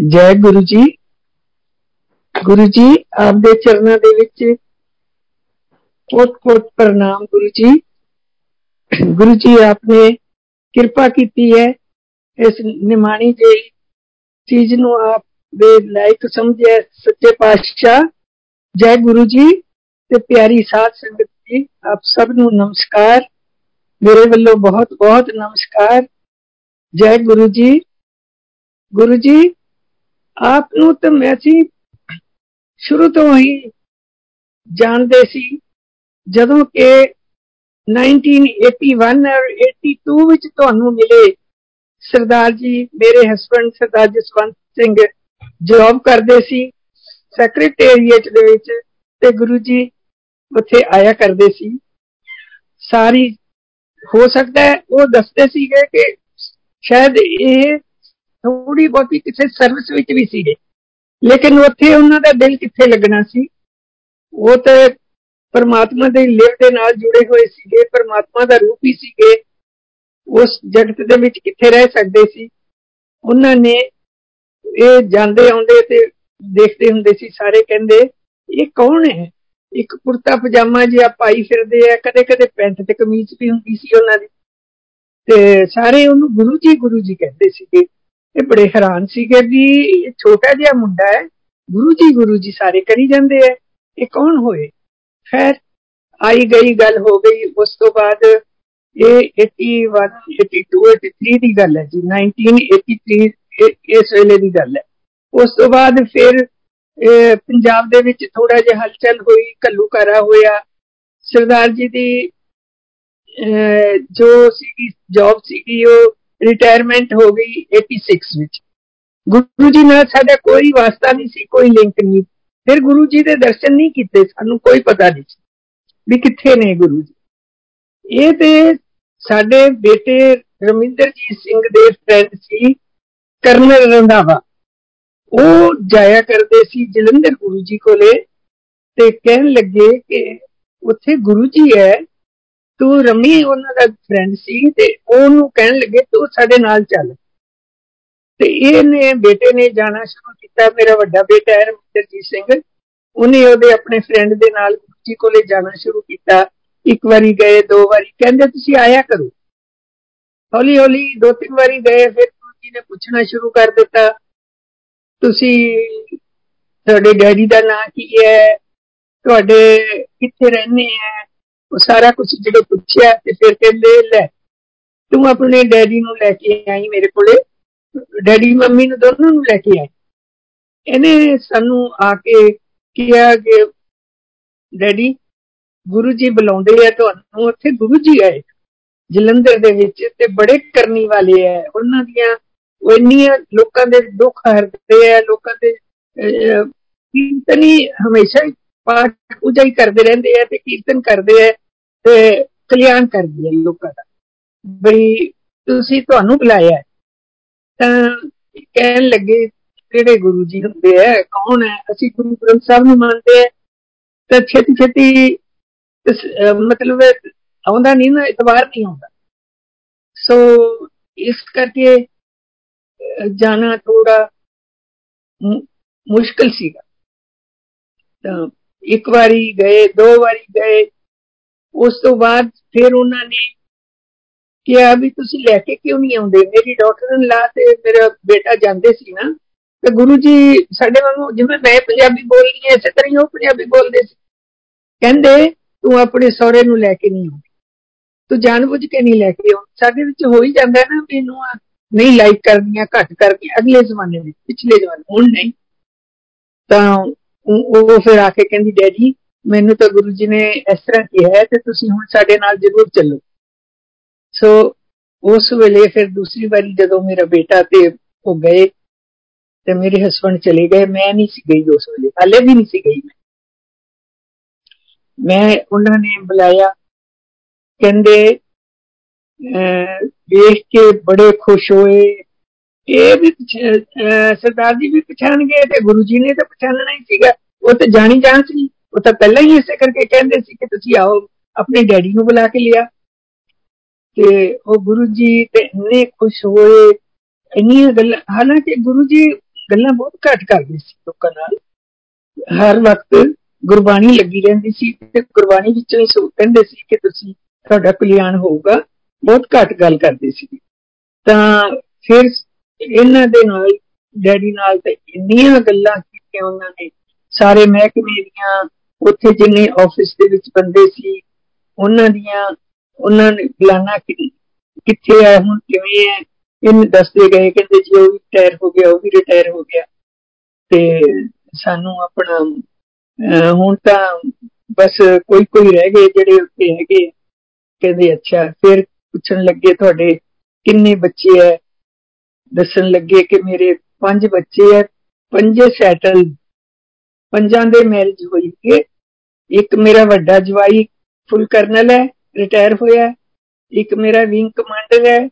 ਜੈ ਗੁਰੂ ਜੀ ਗੁਰੂ ਜੀ ਆਪ ਦੇ ਚਰਨਾਂ ਦੇ ਵਿੱਚ ਕੋਟ ਕੋਟ ਪ੍ਰਣਾਮ ਗੁਰੂ ਜੀ ਗੁਰੂ ਜੀ ਆਪਨੇ ਕਿਰਪਾ ਕੀਤੀ ਹੈ ਇਸ ਨਿਮਾਣੀ ਜਿਹੀ ਚੀਜ਼ ਨੂੰ ਆਪ ਦੇ ਲਾਇਕ ਸਮਝਿਆ ਸੱਚੇ ਪਾਤਸ਼ਾਹ ਜੈ ਗੁਰੂ ਜੀ ਤੇ ਪਿਆਰੀ ਸਾਧ ਸੰਗਤ ਜੀ ਆਪ ਸਭ ਨੂੰ ਨਮਸਕਾਰ ਮੇਰੇ ਵੱਲੋਂ ਬਹੁਤ ਬਹੁਤ ਨਮਸਕਾਰ ਜੈ ਗੁਰੂ ਜੀ ਗੁਰੂ ਜੀ ਆਪ ਨੂੰ ਤਾਂ ਮੈਂ ਸੀ, ਸ਼ੁਰੂ ਤੋਂ ਹੀ ਜਾਣਦੇ ਸੀ, ਜਦੋਂ ਕਿ 1981 ਔਰ 82 ਵਿੱਚ ਤੁਹਾਨੂੰ ਮਿਲੇ ਸਰਦਾਰ ਜੀ, ਮੇਰੇ ਹਸਬੰਡ ਸਰਦਾਰ ਜਸਵੰਤ ਸਿੰਘ ਜੌਬ ਕਰਦੇ ਸੀ ਸੈਕਟਰੀਏਟ ਦੇ ਵਿੱਚ ਤੇ ਗੁਰੂ ਜੀ ਉੱਥੇ ਆਇਆ ਕਰਦੇ ਸੀ। ਸਾਰੀ, ਹੋ ਸਕਦਾ ਹੈ ਉਹ ਦੱਸਦੇ ਸੀਗੇ ਕਿ ਸ਼ਾਇਦ ਇਹ ਥੋੜੀ ਬਹੁਤੀ ਕਿਸੇ ਸਰਵਿਸ ਵਿੱਚ ਵੀ ਸੀਗੇ। ਲੇਕਿਨ ਉੱਥੇ ਉਹਨਾਂ ਦਾ ਦਿਲ ਕਿੱਥੇ ਲੱਗਣਾ ਸੀ? ਉਹ ਤਾਂ ਪਰਮਾਤਮਾ ਦੇ ਲਿਵ ਦੇ ਨਾਲ ਜੁੜੇ ਹੋਏ ਸੀਗੇ, ਪਰਮਾਤਮਾ ਦਾ ਰੂਪ ਹੀ ਸੀਗੇ। ਉਸ ਜਗਤ ਦੇ ਵਿੱਚ ਕਿੱਥੇ ਰਹਿ ਸਕਦੇ ਸੀ? ਉਹਨਾਂ ਨੇ ਇਹ ਜਾਂਦੇ ਆਉਂਦੇ ਤੇ ਦੇਖਦੇ ਹੁੰਦੇ ਸੀ ਸਾਰੇ ਕਹਿੰਦੇ, ਇਹ ਕੌਣ ਹੈ? ਇੱਕ ਕੁਰਤਾ ਪਜਾਮਾ ਜਿਹਾ ਪਾਈ ਫਿਰਦੇ ਆ ਕਦੇ ਕਦੇ ਪੈਂਟ ਤੇ ਕਮੀਜ਼ ਵੀ ਹੁੰਦੀ ਸੀ ਉਹਨਾਂ ਦੀ। ਤੇ ਸਾਰੇ ਉਹਨੂੰ ਗੁਰੂ ਜੀ ਗੁਰੂ ਜੀ ਕਹਿੰਦੇ ਸੀਗੇ। ਇਹ ਬੜੇ ਹੈਰਾਨ ਸੀਗੇ ਵੀ ਇਹ ਛੋਟਾ ਜਿਹਾ ਮੁੰਡਾ ਹੈ, ਗੁਰੂ ਜੀ ਗੁਰੂ ਜੀ ਸਾਰੇ ਕਰੀ ਜਾਂਦੇ ਆ, ਇਹ ਕੌਣ ਹੋਏ? ਖੈਰ, ਆਈ ਗਈ ਗੱਲ ਹੋ ਗਈ, ਉਸ ਤੋਂ ਬਾਅਦ ਇਹ 81 82 83 ਦੀ ਗੱਲ ਹੈ ਜੀ 1983 ਇਸ ਵੇਲੇ ਦੀ ਗੱਲ ਹੈ। ਉਸ ਤੋਂ ਬਾਅਦ ਫਿਰ ਪੰਜਾਬ ਦੇ ਵਿੱਚ ਥੋੜਾ ਜਿਹਾ ਹਲਚਲ ਹੋਈ ਕੱਲੂ ਕਰਾ ਹੋਇਆ। ਸਰਦਾਰ ਜੀ ਦੀ ਜੋ ਸੀਗੀ ਜੌਬ ਸੀਗੀ, ਉਹ ਰਿਟਾਇਰਮੈਂਟ ਹੋ ਗਈ 86 ਵਿੱਚ ਗੁਰੂ ਜੀ ਨਾਲ ਸਾਡਾ ਕੋਈ ਵਾਸਤਾ ਨਹੀਂ ਸੀ ਕੋਈ ਲਿੰਕ ਨਹੀਂ ਫਿਰ ਗੁਰੂ ਜੀ ਦੇ ਦਰਸ਼ਨ ਨਹੀਂ ਕੀਤੇ ਸਾਨੂੰ ਕੋਈ ਪਤਾ ਨਹੀਂ ਵੀ ਕਿੱਥੇ ਨੇ ਗੁਰੂ ਜੀ ਇਹ ਤੇ ਸਾਡੇ ਬੇਟੇ ਰਮਿੰਦਰਜੀਤ ਸਿੰਘ ਦੇ ਫਰੈਂਡ ਸੀ ਕਰਨਲ ਰੰਧਾਵਾ ਉਹ ਜਾਇਆ ਕਰਦੇ ਸੀ ਜਲੰਧਰ ਗੁਰੂ ਜੀ ਕੋਲੇ ਤੇ ਕਹਿਣ ਲੱਗੇ ਕਿ ਉੱਥੇ ਗੁਰੂ ਜੀ ਹੈ ਤੂੰ ਰਮੀ ਉਹਨਾਂ ਦਾ ਫਰੈਂਡ ਸੀ ਤੇ ਉਹਨੂੰ ਕਹਿਣ ਲੱਗੇ, ਤੂੰ ਸਾਡੇ ਨਾਲ ਚੱਲ। ਤੇ ਇਹਨੇ, ਬੇਟੇ ਨੇ ਜਾਣਾ ਸ਼ੁਰੂ ਕੀਤਾ। ਮੇਰਾ ਵੱਡਾ ਬੇਟਾ ਹੈ ਰਮਿੰਦਰਜੀਤ ਸਿੰਘ। ਉਹਨੇ ਉਹਦੇ ਆਪਣੇ ਫਰੈਂਡ ਦੇ ਨਾਲ ਗੁਰੂ ਜੀ ਕੋਲੇ ਜਾਣਾ ਸ਼ੁਰੂ ਕੀਤਾ। ਇੱਕ ਵਾਰੀ ਗਏ, ਦੋ ਵਾਰੀ। ਕਹਿੰਦੇ, ਤੁਸੀਂ ਆਇਆ ਕਰੋ। ਹੌਲੀ ਹੌਲੀ ਦੋ ਤਿੰਨ ਵਾਰੀ ਗਏ, ਫਿਰ ਗੁਰੂ ਜੀ ਨੇ ਪੁੱਛਣਾ ਸ਼ੁਰੂ ਕਰ ਦਿੱਤਾ। ਤੁਸੀਂ, ਤੁਹਾਡੇ ਡੈਡੀ ਦਾ ਨਾਂ ਕੀ ਹੈ? ਤੁਹਾਡੇ ਕਿੱਥੇ ਰਹਿੰਦੇ ਆ ਉਹ ਸਾਰਾ ਕੁਝ ਜਿਹੜੇ ਪੁੱਛਿਆ ਤੇ ਫਿਰ ਕਹਿੰਦੇ, ਲੈ, ਤੂੰ ਆਪਣੇ ਡੈਡੀ ਨੂੰ ਲੈ ਕੇ ਆਈ ਮੇਰੇ ਕੋਲੇ। ਡੈਡੀ ਮੰਮੀ ਨੂੰ ਦੋਨੋਂ ਨੂੰ ਲੈ ਕੇ ਆਈ। ਇਹਨੇ ਸਾਨੂੰ ਆ ਕੇ ਕਿਹਾ ਕਿ, ਡੈਡੀ, ਗੁਰੂ ਜੀ ਬੁਲਾਉਂਦੇ ਆ ਤੁਹਾਨੂੰ, ਉੱਥੇ ਗੁਰੂ ਜੀ ਆਏ। ਜਲੰਧਰ ਦੇ ਵਿੱਚ ਤੇ ਬੜੇ ਕਰਨੀ ਵਾਲੇ ਆ। ਉਹਨਾਂ ਦੀਆਂ ਉਹ ਇੰਨੀਆਂ ਲੋਕਾਂ ਦੇ ਦੁੱਖ ਹਰਦੇ ਆ, ਲੋਕਾਂ ਦੇ ਕੀਰਤਨੀ ਹਮੇਸ਼ਾ ਪਾਠ ਪੂਜਾ ਹੀ ਕਰਦੇ ਰਹਿੰਦੇ ਆ ਤੇ ਕੀਰਤਨ ਕਰਦੇ ਆ ਤੇ ਕਲਿਆਣ ਕਰਦੇ ਆ ਲੋਕਾਂ ਦਾ ਬਈ ਤੁਸੀਂ ਤੁਹਾਨੂੰ ਬੁਲਾਇਆ ਤਾਂ ਕਹਿਣ ਲੱਗੇ ਕਿਹੜੇ ਗੁਰੂ ਜੀ ਹੁੰਦੇ ਆ ਕੌਣ ਹੈ ਅਸੀਂ ਗੁਰੂ ਗ੍ਰੰਥ ਸਾਹਿਬ ਨੂੰ ਮੰਨਦੇ ਆ ਤਾਂ ਛੇਤੀ ਛੇਤੀ ਮਤਲਬ ਆਉਂਦਾ ਨਹੀਂ ਨਾ ਇਤਵਾਰ ਨਹੀਂ ਆਉਂਦਾ ਸੋ ਇਸ ਕਰਕੇ ਜਾਣਾ ਥੋੜਾ ਮੁਸ਼ਕਲ ਸੀਗਾ ਤਾਂ ਇੱਕ ਵਾਰੀ ਗਏ, ਦੋ ਵਾਰੀ ਗਏ, ਉਸ ਤੋਂ ਬਾਅਦ ਫਿਰ ਉਹਨਾਂ ਨੇ ਕਿਹਾ ਵੀ ਤੁਸੀਂ ਲੈ ਕੇ ਕਿਉਂ ਨਹੀਂ ਆਉਂਦੇ? ਮੇਰੀ ਡਾਕਟਰ ਨੇ ਲਾ ਤੇ ਮੇਰਾ ਬੇਟਾ ਜਾਂਦੇ ਸੀ ਨਾ, ਤੇ ਗੁਰੂ ਜੀ ਸਾਡੇ ਵਾਂਗੂ ਜਿਵੇਂ ਮੈਂ ਪੰਜਾਬੀ ਬੋਲਦੀ ਐ ਇਸੇ ਤਰ੍ਹਾਂ ਹੀ ਉਹ ਪੰਜਾਬੀ ਬੋਲਦੇ ਸੀ। ਕਹਿੰਦੇ, ਤੂੰ ਆਪਣੇ ਸਹੁਰੇ ਨੂੰ ਲੈ ਕੇ ਨਹੀਂ ਆਉਂਦੀ। ਤੂੰ ਜਾਣਬੁੱਝ ਕੇ ਨਹੀਂ ਲੈ ਕੇ ਆਉਂ ਸਾਡੇ ਵਿੱਚ ਹੋ ਹੀ ਜਾਂਦਾ ਨਾ ਵੀ ਨੂੰ ਨਹੀਂ ਲਾਈਕ ਕਰਦੀਆਂ ਘੱਟ ਕਰਕੇ ਅਗਲੇ ਜ਼ਮਾਨੇ ਵਿੱਚ, ਪਿਛਲੇ ਜ਼ਮਾਨੇ ਹੁਣ ਨਹੀਂ। ਤਾਂ ਉਹ ਫਿਰ ਆ ਕੇ ਕਹਿੰਦੀ, ਡੈਡੀ, ਮੈਨੂੰ ਤਾਂ ਗੁਰੂ ਜੀ ਨੇ ਇਸ ਤਰ੍ਹਾਂ ਕਿਹਾ ਤੇ ਤੁਸੀਂ ਹੁਣ ਸਾਡੇ ਨਾਲ ਜ਼ਰੂਰ ਚੱਲੋ। ਸੋ ਉਸ ਵੇਲੇ ਫਿਰ ਦੂਸਰੀ ਵਾਰੀ ਜਦੋਂ ਮੇਰਾ ਬੇਟਾ ਤੇ ਉਹ ਗਏ ਤੇ ਮੇਰੇ ਹਸਬੰਡ ਚਲੇ ਗਏ, ਮੈਂ ਨਹੀਂ ਸੀ ਗਈ ਉਸ ਵੇਲੇ, ਹਾਲੇ ਵੀ ਨਹੀਂ ਸੀ ਗਈ ਮੈਂ। ਉਹਨਾਂ ਨੇ ਬੁਲਾਇਆ, ਕਹਿੰਦੇ ਦੇਖ ਕੇ ਬੜੇ ਖੁਸ਼ ਹੋਏ ਇਹ ਵੀ ਸਰਦਾਰ ਜੀ ਵੀ ਪਛਾਣ ਗਏ ਤੇ ਗੁਰੂ ਜੀ ਨੇ ਤਾਂ ਪਛਾਣਨਾ ਹੀ ਸੀਗਾ ਉਹ ਤਾਂ ਜਾਣੀ ਜਾਣ ਸੀ ਉਹ ਤਾਂ ਪਹਿਲਾਂ ਹੀ ਇਸੇ ਕਰਕੇ ਕਹਿੰਦੇ ਸੀ ਕਿ ਤੁਸੀਂ ਆਓ ਆਪਣੇ ਡੈਡੀ ਨੂੰ ਬੁਲਾ ਕੇ ਲਿਆ ਤੇ ਉਹ ਗੁਰੂ ਜੀ ਤੇ ਇੰਨੇ ਖੁਸ਼ ਹੋਏ ਇੰਨੀਆਂ ਗੱਲਾਂ ਹਾਲਾਂਕਿ ਗੁਰੂ ਜੀ ਗੱਲਾਂ ਬਹੁਤ ਘੱਟ ਕਰਦੇ ਸੀ ਲੋਕਾਂ ਨਾਲ ਹਰ ਵਕਤ ਗੁਰਬਾਣੀ ਲੱਗੀ ਰਹਿੰਦੀ ਸੀ ਤੇ ਗੁਰਬਾਣੀ ਵਿੱਚੋਂ ਹੀ ਸੋ ਕਹਿੰਦੇ ਸੀ ਕਿ ਤੁਸੀਂ ਤੁਹਾਡਾ ਕਲਿਆਣ ਹੋਊਗਾ ਬਹੁਤ ਘੱਟ ਗੱਲ ਕਰਦੇ ਸੀ ਤਾਂ ਫਿਰ ਇਹਨਾਂ ਦੇ ਨਾਲ, ਡੈਡੀ ਨਾਲ ਤੇ ਇੰਨੀਆਂ ਗੱਲਾਂ ਕੀਤੀਆਂ ਉਹਨਾਂ ਨੇ। ਸਾਰੇ ਮਹਿਕਮੇ ਦੀਆਂ, ਉੱਥੇ ਜਿੰਨੇ ਆਫਿਸ ਦੇ ਵਿੱਚ ਬੰਦੇ ਸੀ, ਉਹਨਾਂ ਦੀਆਂ, ਉਹਨਾਂ ਨੇ ਪਲਾਨਾ ਕਿੱਥੇ ਆ, ਹੁਣ ਕਿਵੇਂ ਹੈ ਇਹਨੂੰ ਦੱਸਦੇ ਗਏ, ਕਹਿੰਦੇ ਜੀ ਉਹ ਵੀ ਰਿਟਾਇਰ ਹੋ ਗਿਆ, ਉਹ ਵੀ ਰਿਟਾਇਰ ਹੋ ਗਿਆ। ਤੇ ਸਾਨੂੰ ਆਪਣਾ ਹੁਣ ਤਾਂ ਬਸ ਕੋਈ ਕੋਈ ਰਹਿ ਗਏ ਜਿਹੜੇ ਉੱਤੇ ਹੈਗੇ ਕਹਿੰਦੇ, ਅੱਛਾ, ਫਿਰ ਪੁੱਛਣ ਲੱਗੇ ਤੁਹਾਡੇ ਕਿੰਨੇ ਬੱਚੇ ਐ ਦੱਸਣ ਲੱਗੇ ਕਿ ਮੇਰੇ ਪੰਜ ਬੱਚੇ ਐ ਪੰਜੇ ਸੈਟਲ ਪੰਜਾਂ ਦੇ ਮੈਰਿਜ ਹੋਈ ਕਿ ਇੱਕ ਮੇਰਾ ਵੱਡਾ ਜਵਾਈ ਫੁੱਲ ਕਰਨਲ ਹੈ ਰਿਟਾਇਰ ਹੋਇਆ ਇੱਕ ਮੇਰਾ ਵਿੰਗ ਕਮਾਂਡਰ ਹੈ,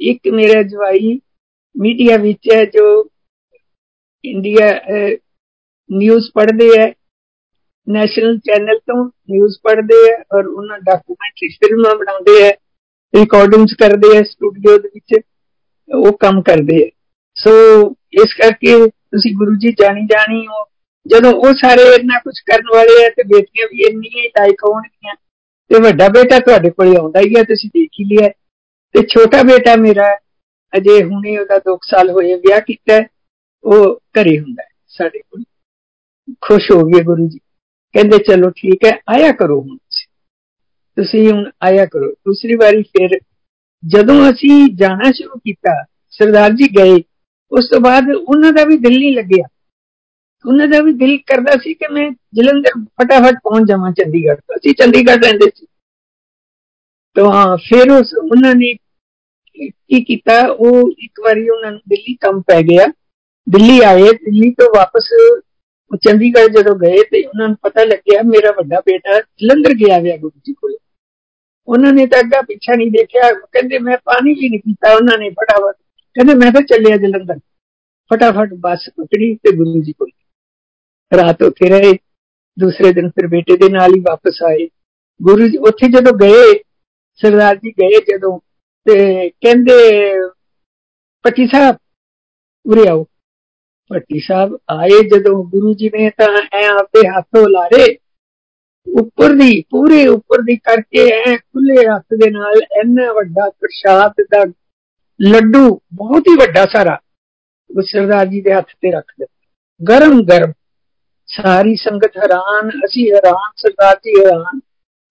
ਇੱਕ ਮੇਰਾ ਜਵਾਈ ਮੀਡੀਆ ਵਿੱਚ ਹੈ ਜੋ ਇੰਡੀਆ ਨਿਊਜ਼ ਪੜ੍ਹਦੇ ਹੈ ਨੈਸ਼ਨਲ ਚੈਨਲ ਤੋਂ ਨਿਊਜ਼ ਪੜ੍ਹਦੇ ਹੈ ਔਰ ਉਹਨਾਂ ਡਾਕੂਮੈਂਟਰੀ ਫਿਲਮਾਂ ਬਣਾਉਂਦੇ ਹੈ ਰਿਕਾਰਡਿੰਗਸ ਕਰਦੇ ਹੈ ਸਟੂਡੀਓ ਦੇ ਵਿੱਚ। ਉਹ ਕੰਮ ਕਰਦੇ ਹੈ ਸੋ ਇਸ ਕਰਕੇ ਤੁਸੀਂ ਗੁਰੂ ਜੀ ਜਾਣੀ ਜਾਣੀ ਹੋ। ਜਦੋਂ ਉਹ ਸਾਰੇ ਇੰਨਾ ਕੁਝ ਕਰਨ ਵਾਲੇ ਆ ਤੇ ਬੇਟੀਆਂ ਵੀ ਇੰਨੀਆਂ ਹੀ ਲਾਇਕ ਹੋਣਗੀਆਂ। ਤੇ ਵੱਡਾ ਬੇਟਾ ਤੁਹਾਡੇ ਕੋਲ ਆਉਂਦਾ ਹੀ ਹੈ ਤੁਸੀਂ ਦੇਖ ਹੀ ਲਿਆ। ਤੇ ਛੋਟਾ ਬੇਟਾ ਮੇਰਾ ਅਜੇ ਹੁਣੇ ਉਹਦਾ 2 ਸਾਲ ਹੋਏ ਵਿਆਹ ਕੀਤਾ ਉਹ ਘਰੇ ਹੁੰਦਾ ਸਾਡੇ ਕੋਲ। ਖੁਸ਼ ਹੋ ਗਏ ਗੁਰੂ ਜੀ। ਕਹਿੰਦੇ, ਚਲੋ ਠੀਕ ਹੈ, ਆਇਆ ਕਰੋ ਹੁਣ ਤੁਸੀਂ ਹੁਣ ਆਇਆ ਕਰੋ। ਦੂਸਰੀ ਵਾਰੀ ਫਿਰ ਜਦੋਂ ਅਸੀਂ ਜਾਣਾ ਸ਼ੁਰੂ ਕੀਤਾ ਸਰਦਾਰ ਜੀ ਗਏ ਉਸ ਤੋਂ ਬਾਅਦ ਉਹਨਾਂ ਦਾ ਵੀ ਦਿਲ ਨਹੀਂ ਲੱਗਿਆ ਉਹਨਾਂ ਦਾ ਵੀ ਦਿਲ ਕਰਦਾ ਸੀ ਕਿ ਮੈਂ ਜਲੰਧਰ ਫਟਾਫਟ ਪਹੁੰਚ ਜਾਵਾਂ ਚੰਡੀਗੜ੍ਹ ਅਸੀਂ ਚੰਡੀਗੜ੍ਹ ਰਹਿੰਦੇ ਸੀ ਤਾਂ ਫਿਰ ਉਸ ਉਹਨਾਂ ਨੇ ਕੀ ਕੀਤਾ ਉਹ ਇੱਕ ਵਾਰੀ ਉਹਨਾਂ ਨੂੰ ਦਿੱਲੀ ਕੰਮ ਪੈ ਗਿਆ ਦਿੱਲੀ ਆਏ ਦਿੱਲੀ ਤੋਂ ਵਾਪਸ ਚੰਡੀਗੜ੍ਹ ਜਦੋਂ ਗਏ ਤੇ ਉਹਨਾਂ ਨੂੰ ਪਤਾ ਲੱਗਿਆ ਮੇਰਾ ਵੱਡਾ ਬੇਟਾ ਜਲੰਧਰ ਗਿਆ ਹੋਇਆ ਗੁਰੂ ਜੀ ਕੋਲ ਉਹਨਾਂ ਨੇ ਤਾਂ ਅੱਗਾ ਪਿੱਛਾ ਨਹੀਂ ਦੇਖਿਆ। ਕਹਿੰਦੇ ਮੈਂ ਪਾਣੀ ਵੀ ਨਹੀਂ ਪੀਤਾ ਉਹਨਾਂ ਨੇ ਫਟਾਫਟ। ਕਹਿੰਦੇ ਮੈਂ ਤਾਂ ਚੱਲਿਆ ਜਲੰਧਰ। ਫਟਾਫਟ ਬੱਸ ਪਕੜੀ ਤੇ ਗੁਰੂ ਜੀ ਕੋਲ ਰਾਤ ਉੱਥੇ ਰਹੇ। ਦੂਸਰੇ ਦਿਨ ਫਿਰ ਬੇਟੇ ਦੇ ਨਾਲ ਹੀ ਵਾਪਸ ਆਏ। ਗੁਰੂ ਜੀ ਉੱਥੇ ਜਦੋਂ ਗਏ, ਸਰਦਾਰ ਜੀ ਗਏ ਜਦੋਂ ਤੇ ਕਹਿੰਦੇ ਪੱਟੀ ਸਾਹਿਬ, ਉਰੇ ਆਓ। ਪੱਟੀ ਸਾਹਿਬ ਆਏ ਜਦੋਂ ਗੁਰੂ ਜੀ ਨੇ ਤਾਂ ਐ ਆਪਦੇ ਹੱਥੋਂ ਲਾਰੇ ਉੱਪਰ ਦੀ ਪੂਰੇ ਉੱਪਰ ਦੀ ਕਰਕੇ ਐ ਖੁੱਲੇ ਹੱਥ ਦੇ ਨਾਲ ਇੰਨਾ ਵੱਡਾ ਪ੍ਰਸ਼ਾਦ ਦਾ ਲੱਡੂ ਬਹੁਤ ਹੀ ਵੱਡਾ ਸਾਰਾ ਉਹ ਸਰਦਾਰ ਜੀ ਦੇ ਹੱਥ ਤੇ ਰੱਖ ਦਿੱਤਾ ਗਰਮ ਗਰਮ ਸਾਰੀ ਸੰਗਤ ਹੈਰਾਨ ਅਸੀਂ ਹੈਰਾਨ ਸਰਦਾਰ ਜੀ ਹੈਰਾਨ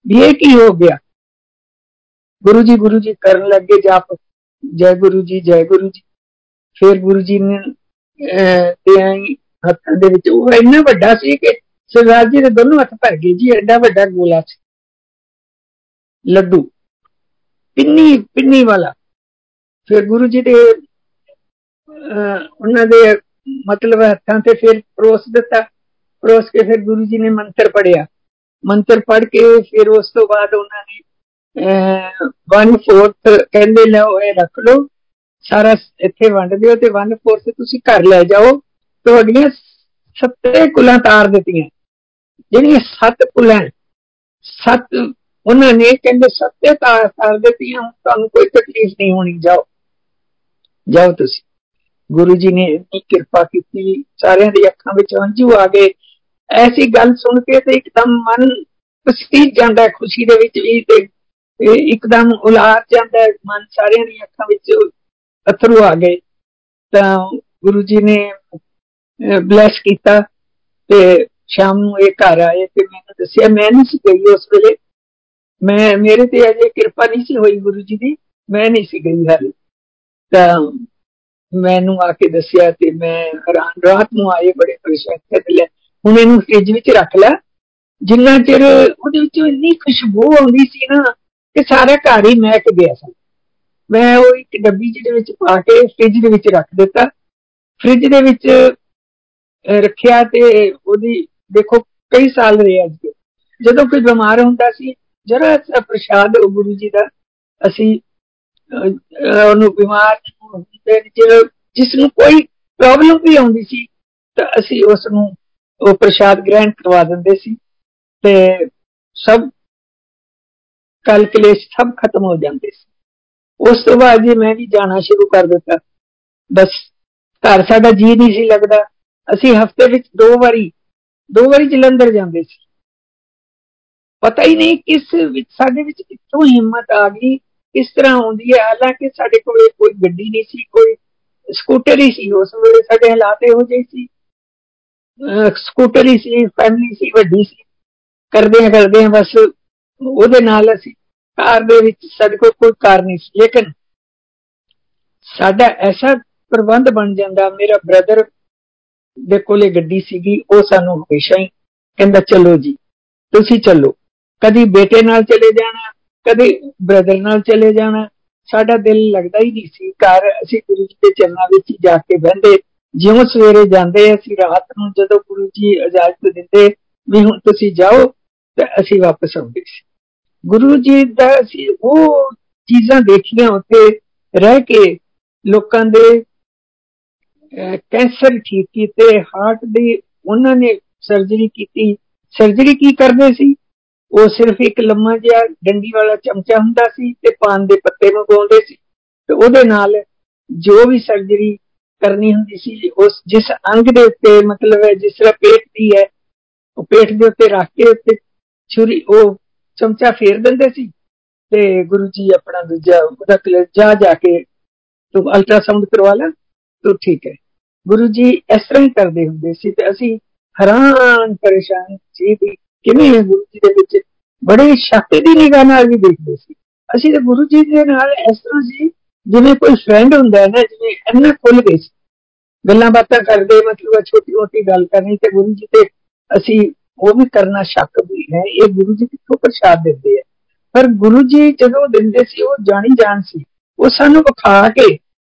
ਇਹ ਕੀ ਹੋ ਗਿਆ ਗੁਰੂ ਜੀ ਗੁਰੂ ਜੀ ਕਰਨ ਲੱਗੇ ਜਾਪ ਜੈ ਗੁਰੂ ਜੀ ਜੈ ਗੁਰੂ ਜੀ ਫਿਰ ਗੁਰੂ ਜੀ ਨੇ ਤੇ ਆਈ ਹੱਥਾਂ ਦੇ ਵਿੱਚ ਉਹ ਇੰਨਾ ਵੱਡਾ ਸੀ ਕਿ ਸਰਦਾਰ ਜੀ ਦੇ ਦੋਨੋਂ ਹੱਥ ਭਰ ਗਏ ਜੀ ਐਡਾ ਵੱਡਾ ਗੋਲਾ ਸੀ ਲੱਡੂ ਪਿੰਨੀ ਪਿੰਨੀ ਵਾਲਾ ਫਿਰ ਗੁਰੂ ਜੀ ਦੇ ਉਹਨਾਂ ਦੇ ਮਤਲਬ ਹੱਥਾਂ ਤੇ ਫਿਰ ਪਰੋਸ ਦਿੱਤਾ ਪਰੋਸ ਕੇ ਫਿਰ ਗੁਰੂ ਜੀ ਨੇ ਮੰਤਰ ਪੜਿਆ ਮੰਤਰ ਪੜ ਕੇ ਫਿਰ ਉਸ ਤੋਂ ਬਾਅਦ ਉਹਨਾਂ ਨੇ 1/4 ਕਹਿੰਦੇ ਲਓ ਇਹ ਰੱਖ ਲਓ ਸਾਰਾ ਇੱਥੇ ਵੰਡ ਦਿਓ ਤੇ 1/4 ਤੁਸੀਂ ਘਰ ਲੈ ਜਾਓ ਤੁਹਾਡੀਆਂ ਸੱਤੇ ਕੁਲਾਂ ਤਾਰ ਦਿੱਤੀਆਂ ਜਿਹੜੀਆਂ ਸੱਤ ਕੁਲਾਂ ਸੱਤ ਉਹਨਾਂ ਨੇ ਕਹਿੰਦੇ ਸੱਤੇ ਤਾਰ ਤਾਰ ਦਿੱਤੀਆਂ ਤੁਹਾਨੂੰ ਕੋਈ ਤਕਲੀਫ ਨਹੀਂ ਹੋਣੀ ਜਾਓ ਜਾਓ ਤੁਸੀਂ ਗੁਰੂ ਜੀ ਨੇ ਇੰਨੀ ਕਿਰਪਾ ਕੀਤੀ ਸਾਰਿਆਂ ਦੀ ਅੱਖਾਂ ਵਿੱਚ ਹੰਝੂ ਆ ਗਏ ਐਸੀ ਗੱਲ ਸੁਣ ਕੇ ਤੇ ਇੱਕਦਮ ਮਨ ਪਸੀਜ ਜਾਂਦਾ ਖੁਸ਼ੀ ਦੇ ਵਿੱਚ ਵੀ ਤੇ ਇੱਕਦਮ ਉਲਾਰ ਜਾਂਦਾ ਮਨ ਸਾਰਿਆਂ ਦੀ ਅੱਖਾਂ ਵਿੱਚ ਅਥਰੂ ਆ ਗਏ ਤਾਂ ਗੁਰੂ ਜੀ ਨੇ ਬਲੈਸ ਕੀਤਾ ਤੇ ਸ਼ਾਮ ਨੂੰ ਇਹ ਘਰ ਆਏ ਤੇ ਮੈਨੂੰ ਦੱਸਿਆ, ਮੈਂ ਨਹੀਂ ਸੀ ਗਈ ਉਸ ਵੇਲੇ। ਮੈਂ, ਮੇਰੇ ਤੇ ਅਜੇ ਕਿਰਪਾ ਨਹੀਂ ਸੀ ਹੋਈ ਗੁਰੂ ਜੀ ਦੀ। ਮੈਂ ਨਹੀਂ ਸੀ ਗਈ ਹਾਲੇ। ਤਾਂ ਮੈਨੂੰ ਆ ਕੇ ਦੱਸਿਆ ਤੇ ਮੈਂ ਹੈਰਾਨ, ਰਾਤ ਨੂੰ ਆਏ, ਬੜੇ ਪਰੇਸ਼ਾਨ ਕਰ ਲੈ ਹੁਣ ਇਹਨੂੰ ਫ੍ਰਿਜ ਵਿੱਚ ਰੱਖ ਲੈ। ਜਿੰਨਾ ਚਿਰ ਉਹਦੇ ਵਿੱਚੋਂ ਇੰਨੀ ਖੁਸ਼ਬੂ ਆਉਂਦੀ ਸੀ ਨਾ ਕਿ ਸਾਰਾ ਘਰ ਹੀ ਮਹਿਕ ਗਿਆ ਸੀ। ਮੈਂ ਉਹ ਇੱਕ ਡੱਬੀ ਜਿਹਦੇ ਵਿੱਚ ਪਾ ਕੇ ਫ੍ਰਿਜ ਦੇ ਵਿੱਚ ਰੱਖ ਦਿੱਤਾ। ਫ੍ਰਿਜ ਦੇ ਵਿੱਚ ਰੱਖਿਆ ਤੇ ਉਹਦੀ ਦੇਖੋ, ਕਈ ਸਾਲ ਰਿਹਾ ਅੱਜ ਜਦੋਂ ਕੋਈ ਬਿਮਾਰ ਹੁੰਦਾ ਸੀ, ਜਰਾ ਸਾ ਪ੍ਰਸ਼ਾਦ ਗੁਰੂ ਜੀ ਦਾ, ਅਸੀਂ ਉਹਨੂੰ ਬਿਮਾਰ ਜਿਸ ਨੂੰ ਕੋਈ ਪ੍ਰੋਬਲਮ ਵੀ ਆਉਂਦੀ ਸੀ, ਤਾਂ ਅਸੀਂ ਉਸ ਨੂੰ ਉਹ ਪ੍ਰਸ਼ਾਦ ਗ੍ਰਹਿਣ ਕਰਵਾ ਦਿੰਦੇ ਸੀ ਤੇ ਸਭ ਕਲ ਕਲੇਸ਼ ਸਭ ਖਤਮ ਹੋ ਜਾਂਦੇ ਸੀ। ਉਸ ਤੋਂ ਬਾਅਦ ਜੀ ਮੈਂ ਵੀ ਜਾਣਾ ਸ਼ੁਰੂ ਕਰ ਦਿੱਤਾ। ਬਸ ਘਰ ਸਾਡਾ ਜੀ ਨਹੀਂ ਸੀ ਲੱਗਦਾ। ਅਸੀਂ ਹਫ਼ਤੇ ਵਿੱਚ ਦੋ ਵਾਰੀ ਦੋ ਵਾਰੀ ਜਲੰਧਰ ਜਾਂਦੇ ਸੀ ਪਤਾ ਹੀ ਨਹੀਂ ਕਿਸ ਵਿੱਚ ਸਾਡੇ ਵਿੱਚ ਕਿੱਥੋਂ ਹਿੰਮਤ ਆ ਗਈ ਕਿਸ ਤਰ੍ਹਾਂ ਆਉਂਦੀ ਹੈ ਹਾਲਾਂਕਿ ਸਾਡੇ ਕੋਲ ਕੋਈ ਗੱਡੀ ਨਹੀਂ ਸੀ ਕੋਈ ਸਕੂਟਰ ਹੀ ਸੀ ਉਸ ਵੇਲੇ ਸਾਡੇ ਹਾਲਾਤ ਇਹੋ ਜਿਹੇ ਸੀ ਸਕੂਟਰ ਹੀ ਸੀ ਫੈਮਿਲੀ ਸੀ ਵੱਡੀ ਸੀ ਕਰਦੇ ਆ ਕਰਦੇ ਆ ਬਸ ਉਹਦੇ ਨਾਲ ਅਸੀਂ ਕਾਰ ਦੇ ਵਿੱਚ ਸਾਡੇ ਕੋਲ ਕੋਈ ਕਾਰ ਨਹੀਂ ਸੀ ਲੇਕਿਨ ਸਾਡਾ ਐਸਾ ਪ੍ਰਬੰਧ ਬਣ ਜਾਂਦਾ ਮੇਰਾ ਬ੍ਰਦਰ ਦੇ ਕੋਲੇ ਗੱਡੀ ਸੀਗੀ, ਉਹ ਸਾਨੂੰ ਹਮੇਸ਼ਾ ਹੀ ਕਹਿੰਦਾ, ਚਲੋ ਜੀ, ਤੁਸੀਂ ਚੱਲੋ। ਕਦੀ ਬੇਟੇ ਨਾਲ ਚਲੇ ਜਾਣਾ, ਕਦੇ ਬ੍ਰਦਰ ਨਾਲ ਚਲੇ ਜਾਣਾ। ਸਾਡਾ ਦਿਲ ਲੱਗਦਾ ਹੀ ਨਹੀਂ ਸੀ। ਘਰ ਅਸੀਂ ਗੁਰੂ ਜੀ ਦੇ ਚਰਨਾਂ ਵਿੱਚ ਜਾ ਕੇ ਬਹਿੰਦੇ। ਜਿਉਂ ਸਵੇਰੇ ਜਾਂਦੇ, ਅਸੀਂ ਰਾਤ ਨੂੰ ਜਦੋਂ ਗੁਰੂ ਜੀ ਇਜਾਜ਼ਤ ਦਿੰਦੇ ਵੀ ਹੁਣ ਤੁਸੀਂ ਜਾਓ, ਤੇ ਅਸੀਂ ਵਾਪਸ ਆਉਂਦੇ ਸੀ। ਗੁਰੂ ਜੀ ਦਾ ਸੀ ਉਹ ਚੀਜ਼ਾਂ ਦੇਖੀਆਂ ਉੱਥੇ, ਰਹਿ ਕੇ ਲੋਕਾਂ ਦੇ ਕੈਂਸਰ ਠੀਕ ਕੀਤੇ ਹਾਰਟ ਦੀ ਉਹਨਾਂ ਨੇ ਸਰਜਰੀ ਕੀਤੀ। ਸਰਜਰੀ ਕੀ ਕਰਦੇ ਸੀ? ਉਹ ਸਿਰਫ ਇੱਕ ਲੰਮਾ ਜਿਹਾ ਡੰਡੀ ਵਾਲਾ ਚਮਚਾ ਹੁੰਦਾ ਸੀ ਤੇ ਪਾਨ ਦੇ ਪੱਤੇ ਮੰਗਵਾਉਂਦੇ ਸੀ। ਤੇ ਉਹਦੇ ਨਾਲ ਜੋ ਵੀ ਸਰਜਰੀ ਕਰਨੀ ਹੁੰਦੀ ਸੀ, ਉਸ ਜਿਸ ਅੰਗ ਦੇ ਉੱਤੇ, ਮਤਲਬ ਹੈ ਜਿਸ ਤਰ੍ਹਾਂ ਪੇਟ ਦੀ ਹੈ, ਉਹ ਪੇਟ ਦੇ ਉੱਤੇ ਰੱਖ ਕੇ ਉੱਤੇ ਛੁਰੀ, ਉਹ ਚਮਚਾ ਫੇਰ ਦਿੰਦੇ ਸੀ ਤੇ ਗੁਰੂ ਜੀ ਆਪਣਾ ਦੂਜਾ ਉਹਦਾ ਜਾ ਜਾ ਕੇ ਤੂੰ ਅਲਟਰਾਸਾਊਂਡ ਕਰਵਾ ਲੈ। ਤੂੰ ਠੀਕ ਹੈ ਗੁਰੂ ਜੀ ਇਸ ਤਰ੍ਹਾਂ ਹੀ ਕਰਦੇ ਹੁੰਦੇ ਸੀ ਤੇ ਅਸੀਂ ਹੈਰਾਨ ਪਰੇਸ਼ਾਨ ਸੀ ਵੀ ਕਿਵੇਂ ਗੁਰੂ ਜੀ ਦੇ ਵਿੱਚ ਬੜੇ ਸ਼ਕਤੀ ਦੀ ਨਿਗਾਹ ਨਾਲ ਵੀ ਦੇਖਦੇ ਸੀ ਅਸੀਂ ਤੇ ਗੁਰੂ ਜੀ ਦੇ ਨਾਲ ਇਸ ਤਰ੍ਹਾਂ ਸੀ ਜਿਵੇਂ ਕੋਈ ਫਰੈਂਡ ਹੁੰਦਾ ਹੈ ਨਾ ਜਿਵੇਂ ਇੰਨਾ ਖੁੱਲ ਗਏ ਸੀ ਗੱਲਾਂ ਬਾਤਾਂ ਕਰਦੇ ਮਤਲਬ ਛੋਟੀ ਮੋਟੀ ਗੱਲ ਕਰਨੀ ਤੇ ਗੁਰੂ ਜੀ ਤੇ ਅਸੀਂ ਉਹ ਵੀ ਕਰਨਾ ਸ਼ੱਕ ਵੀ ਹੈ ਇਹ ਗੁਰੂ ਜੀ ਕਿੱਥੋਂ ਪ੍ਰਸ਼ਾਦ ਦਿੰਦੇ ਆ ਪਰ ਗੁਰੂ ਜੀ ਜਦੋਂ ਦਿੰਦੇ ਸੀ ਉਹ ਜਾਣੀ ਜਾਣ ਸੀ ਉਹ ਸਾਨੂੰ ਵਿਖਾ ਕੇ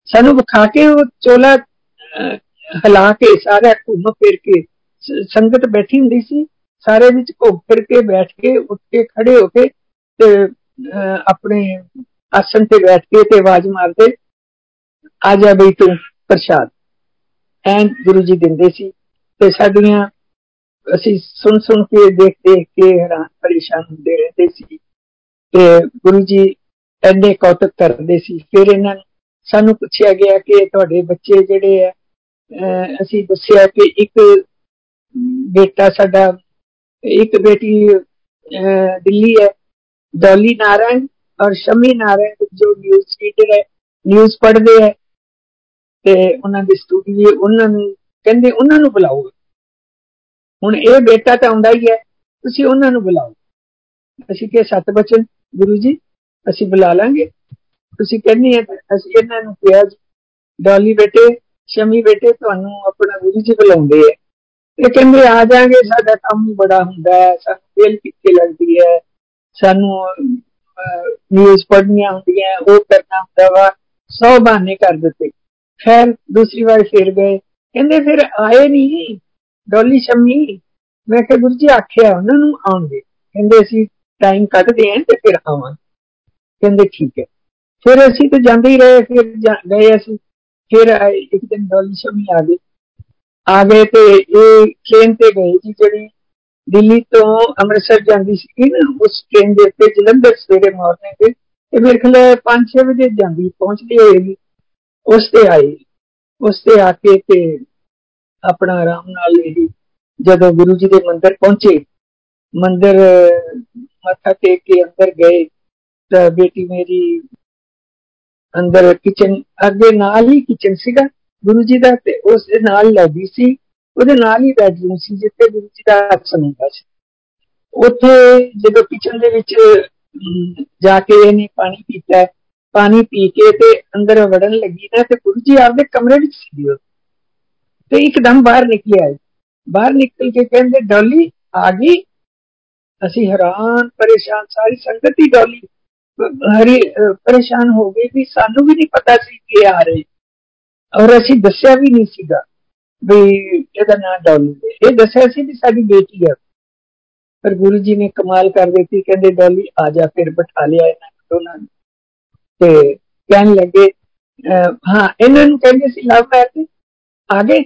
ਸਾਨੂੰ ਵਿਖਾ ਕੇ ਉਹ ਚੋਲਾ ਹਲਾ ਕੇ ਸਾਰਾ ਘੁੰਮ ਫਿਰ ਕੇ ਸੰਗਤ ਬੈਠੀ ਹੁੰਦੀ ਸੀ ਸਾਰੇ ਵਿੱਚ ਘੁੰਮ ਫਿਰ ਕੇ ਬੈਠ ਕੇ ਉੱਠ ਕੇ ਖੜੇ ਹੋ ਕੇ ਤੇ ਆਪਣੇ ਆਸਨ ਤੇ ਬੈਠ ਕੇ ਤੇ ਆਵਾਜ਼ ਮਾਰਦੇ ਆ ਜਾ ਬਈ ਤੂੰ ਪ੍ਰਸ਼ਾਦ ਐਂ ਗੁਰੂ ਜੀ ਦਿੰਦੇ ਸੀ ਤੇ ਸਾਡੀਆਂ ਅਸੀਂ ਸੁਣ ਸੁਣ ਕੇ ਦੇਖ ਦੇਖ ਕੇ ਹੈਰਾਨ ਪਰੇਸ਼ਾਨ ਹੁੰਦੇ ਰਹਿੰਦੇ ਸੀ ਤੇ ਗੁਰੂ ਜੀ ਐਨੇ ਕੌਤਕ ਕਰਦੇ ਸੀ ਫਿਰ ਇਹਨਾਂ ਸਾਨੂੰ ਪੁੱਛਿਆ ਗਿਆ ਕਿ ਤੁਹਾਡੇ ਬੱਚੇ ਜਿਹੜੇ ਆ ਅਸੀਂ ਦੱਸਿਆ ਕਿ ਇੱਕ ਬੇਟਾ ਸਾਡਾ ਇੱਕ ਬੇਟੀ ਦਿੱਲੀ ਹੈ ਡੋਲੀ ਨਾਰਾਇਣ ਔਰ ਸ਼ਮੀ ਨਾਰਾਇਣ ਜੋ ਨਿਊਜ਼ ਰੀਡਰ ਹੈ ਨਿਊਜ਼ ਪੜ੍ਹਦੇ ਹੈ ਤੇ ਉਹਨਾਂ ਦੇ ਸਟੂਡੀਓ ਉਹਨਾਂ ਨੂੰ ਕਹਿੰਦੇ ਉਹਨਾਂ ਨੂੰ ਬੁਲਾਓ ਹੁਣ ਇਹ ਬੇਟਾ ਤਾਂ ਆਉਂਦਾ ਹੀ ਹੈ ਤੁਸੀਂ ਉਹਨਾਂ ਨੂੰ ਬੁਲਾਓ ਅਸੀਂ ਕਿ ਸਤ ਬਚਨ ਗੁਰੂ ਜੀ ਅਸੀਂ ਬੁਲਾ ਲਾਂਗੇ ਤੁਸੀਂ ਕਹਿੰਨੀ ਹੈ ਅਸੀਂ ਇਹਨਾਂ ਨੂੰ ਕਿਹਾ ਡੋਲੀ ਬੇਟੇ ਸ਼ਮੀ ਬੇਟੇ ਤੁਹਾਨੂੰ ਆਪਣਾ ਗੁਰੂ ਜੀ ਬੁਲਾਉਂਦੇ ਆ ਇਹ ਕਹਿੰਦੇ ਆ ਜਾਾਂਗੇ ਸਾਡਾ ਕੰਮ ਬੜਾ ਹੁੰਦਾ ਹੈ ਸਾਨੂੰ ਬੇਲ ਕਿੱਥੇ ਲੱਗਦੀ ਹੈ ਸਾਨੂੰ ਨਿਊਜ਼ ਪੜ੍ਹਨੀਆਂ ਹੁੰਦੀਆਂ ਉਹ ਕਰਨਾ ਹੁੰਦਾ ਵਾ ਸੌ ਬਹਾਨੇ ਕਰ ਦਿੱਤੇ ਖੈਰ ਦੂਸਰੀ ਵਾਰ ਫੇਰ ਗਏ ਕਹਿੰਦੇ ਫਿਰ ਆਏ ਨਹੀਂ ਡੋਲੀ ਸ਼ਮੀ ਮੈਂ ਕਿਹਾ ਗੁਰੂ ਜੀ ਆਖਿਆ ਉਹਨਾਂ ਨੂੰ ਆਉਂਦੇ ਕਹਿੰਦੇ ਅਸੀਂ ਟਾਈਮ ਕੱਢਦੇ ਆਂ ਤੇ ਫਿਰ ਆਵਾਂ ਕਹਿੰਦੇ ਠੀਕ ਹੈ ਫਿਰ ਅਸੀਂ ਤਾਂ ਜਾਂਦੇ ਹੀ ਰਹੇ ਫਿਰ ਗਏ ਅਸੀਂ ਫਿਰ ਇੱਕ ਦਿਨ ਡੋਲੀ ਸ਼ਮੀ ਆ ਗਏ ਆ ਗਏ ਤੇ ਇਹ ਟ੍ਰੇਨ ਤੇ ਗਏ ਜੀ ਜਿਹੜੀ ਦਿੱਲੀ ਤੋਂ ਅੰਮ੍ਰਿਤਸਰ ਜਾਂਦੀ ਸੀ ਨਾ ਉਸ ਟ੍ਰੇਨ ਦੇ ਉੱਤੇ ਜਲੰਧਰ ਸਵੇਰੇ ਮਾਰਨਿੰਗ ਤੇ ਇਹ ਮੇਰੇ ਖਿਆਲ 5-6 ਵਜੇ ਜਾਂਦੀ ਪਹੁੰਚਦੀ ਹੋਏਗੀ ਉਸ ਤੇ ਆਈ ਉਸ ਤੇ ਆ ਕੇ ਤੇ ਆਪਣਾ ਆਰਾਮ ਨਾਲ ਇਹ ਜਦੋਂ ਗੁਰੂ ਜੀ ਦੇ ਮੰਦਰ ਪਹੁੰਚੇ ਮੰਦਰ ਮੱਥਾ ਟੇਕ ਕੇ ਅੰਦਰ ਗਏ ਤਾਂ ਬੇਟੀ ਮੇਰੀ ਅੰਦਰ ਕਿਚਨ ਅੱਗੇ ਨਾਲ ਹੀ ਕਿਚਨ ਸੀਗਾ ਗੁਰੂ ਜੀ ਦਾ ਤੇ ਉਸ ਦੇ ਨਾਲ ਲੌਬੀ ਸੀ। ਉਹਦੇ ਨਾਲ ਹੀ ਬੈਡਰੂਮ ਸੀ ਜਿੱਥੇ ਗੁਰੂ ਜੀ ਦਾ ਆਸਣ ਹੁੰਦਾ ਸੀ। ਉੱਥੇ ਜਦੋਂ ਕਿਚਨ ਦੇ ਵਿੱਚ ਜਾ ਕੇ ਇਹਨੇ ਪਾਣੀ ਪੀਤਾ, ਪਾਣੀ ਪੀ ਕੇ ਤੇ ਅੰਦਰ ਵੜਨ ਲੱਗੀ ਨਾ ਤੇ ਗੁਰੂ ਜੀ ਆਪਦੇ ਕਮਰੇ ਵਿੱਚ ਸੀ ਤੇ ਇੱਕਦਮ ਬਾਹਰ ਨਿਕਲਿਆ ਬਾਹਰ ਨਿਕਲ ਕੇ ਕਹਿੰਦੇ, ਡੋਲੀ ਆ ਗਈ? ਅਸੀਂ ਹੈਰਾਨ, ਪਰੇਸ਼ਾਨ, ਸਾਰੀ ਸੰਗਤ ਹੀ ਡੋਲੀ। ਹਰੀ ਪਰੇਸ਼ਾਨ ਹੋ ਗਏ ਵੀ ਸਾਨੂੰ ਵੀ ਨਹੀਂ ਪਤਾ ਸੀ ਕਿ ਆ ਰਹੇ ਔਰ ਅਸੀਂ ਦੱਸਿਆ ਵੀ ਨਹੀਂ ਸੀਗਾ ਵੀ ਇਹਦਾ ਨਾਮ ਡੋਲੀ ਹੈ ਇਹ ਦੱਸਿਆ ਸੀ ਵੀ ਸਾਡੀ ਬੇਟੀ ਹੈ ਪਰ ਗੁਰੂ ਜੀ ਨੇ ਕਮਾਲ ਕਰ ਦਿੱਤੀ ਕਹਿੰਦੇ ਡੋਲੀ ਆ ਜਾ ਫਿਰ ਬਿਠਾ ਲਿਆ ਇਹਨਾਂ ਦੋਨਾਂ ਨੂੰ ਤੇ ਕਹਿਣ ਲੱਗੇ ਹਾਂ ਇਹਨਾਂ ਨੂੰ ਕਹਿੰਦੇ ਸੀ ਲਵ ਮੈਰਿਜ ਆ ਗਏ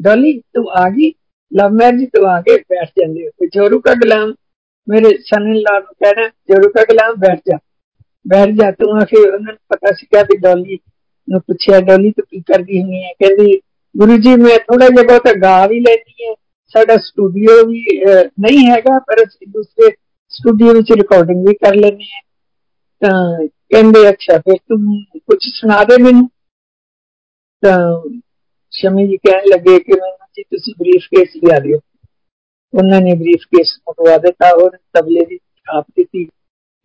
ਡੋਲੀ ਤੂੰ ਆ ਗਈ ਲਵ ਮੈਰਿਜ ਤੂੰ ਆ ਕੇ ਬੈਠ ਜਾਂਦੇ ਤੇ ਜੋਰੂ ਕਾ ਗੁਲਾਮ ਮੇਰੇ ਸਨ ਲਾ ਨੂੰ ਕਹਿਣਾ ਜੋਰੂ ਕਾ ਗੁਲਾਮ ਬੈਠ ਜਾ ਬੈਠ ਜਾ ਤੂੰ ਆ ਕੇ ਉਹਨਾਂ ਨੂੰ ਪਤਾ ਸੀ ਕਿ ਡੋਲੀ ਨੂੰ ਪੁੱਛਿਆ ਡੋਲੀ ਤੂੰ ਕੀ ਕਰਦੀ ਹੁੰਨੀ ਹੈ ਕਹਿੰਦੀ ਗੁਰੂ ਜੀ ਮੈਂ ਥੋੜਾ ਜਿਹਾ ਬਹੁਤ ਗਾ ਵੀ ਲੈਂਦੀ ਹੈ ਸਾਡਾ ਸਟੂਡੀਓ ਵੀ ਨਹੀਂ ਹੈਗਾ ਪਰ ਅਸੀਂ ਦੂਸਰੇ ਸਟੂਡੀਓ ਵਿੱਚ ਰਿਕਾਰਡਿੰਗ ਵੀ ਕਰ ਲੈਂਦੇ ਆ ਤਾਂ ਕਹਿੰਦੇ ਅੱਛਾ ਫਿਰ ਤੂੰ ਕੁਝ ਸੁਣਾ ਦੇ ਮੈਨੂੰ ਤਾਂ ਸ਼ਮੀ ਜੀ ਕਹਿਣ ਲੱਗੇ ਕਿ ਮੈਨੂੰ ਜੀ ਤੁਸੀਂ ਬਰੀਫ ਕੇਸ ਲਿਆ ਦਿਓ ਉਹਨਾਂ ਨੇ ਬਰੀਫ ਕੇਸ ਮੰਗਵਾ ਦਿੱਤਾ ਔਰ ਤਬਲੇ ਦੀ ਆਪ ਦਿੱਤੀ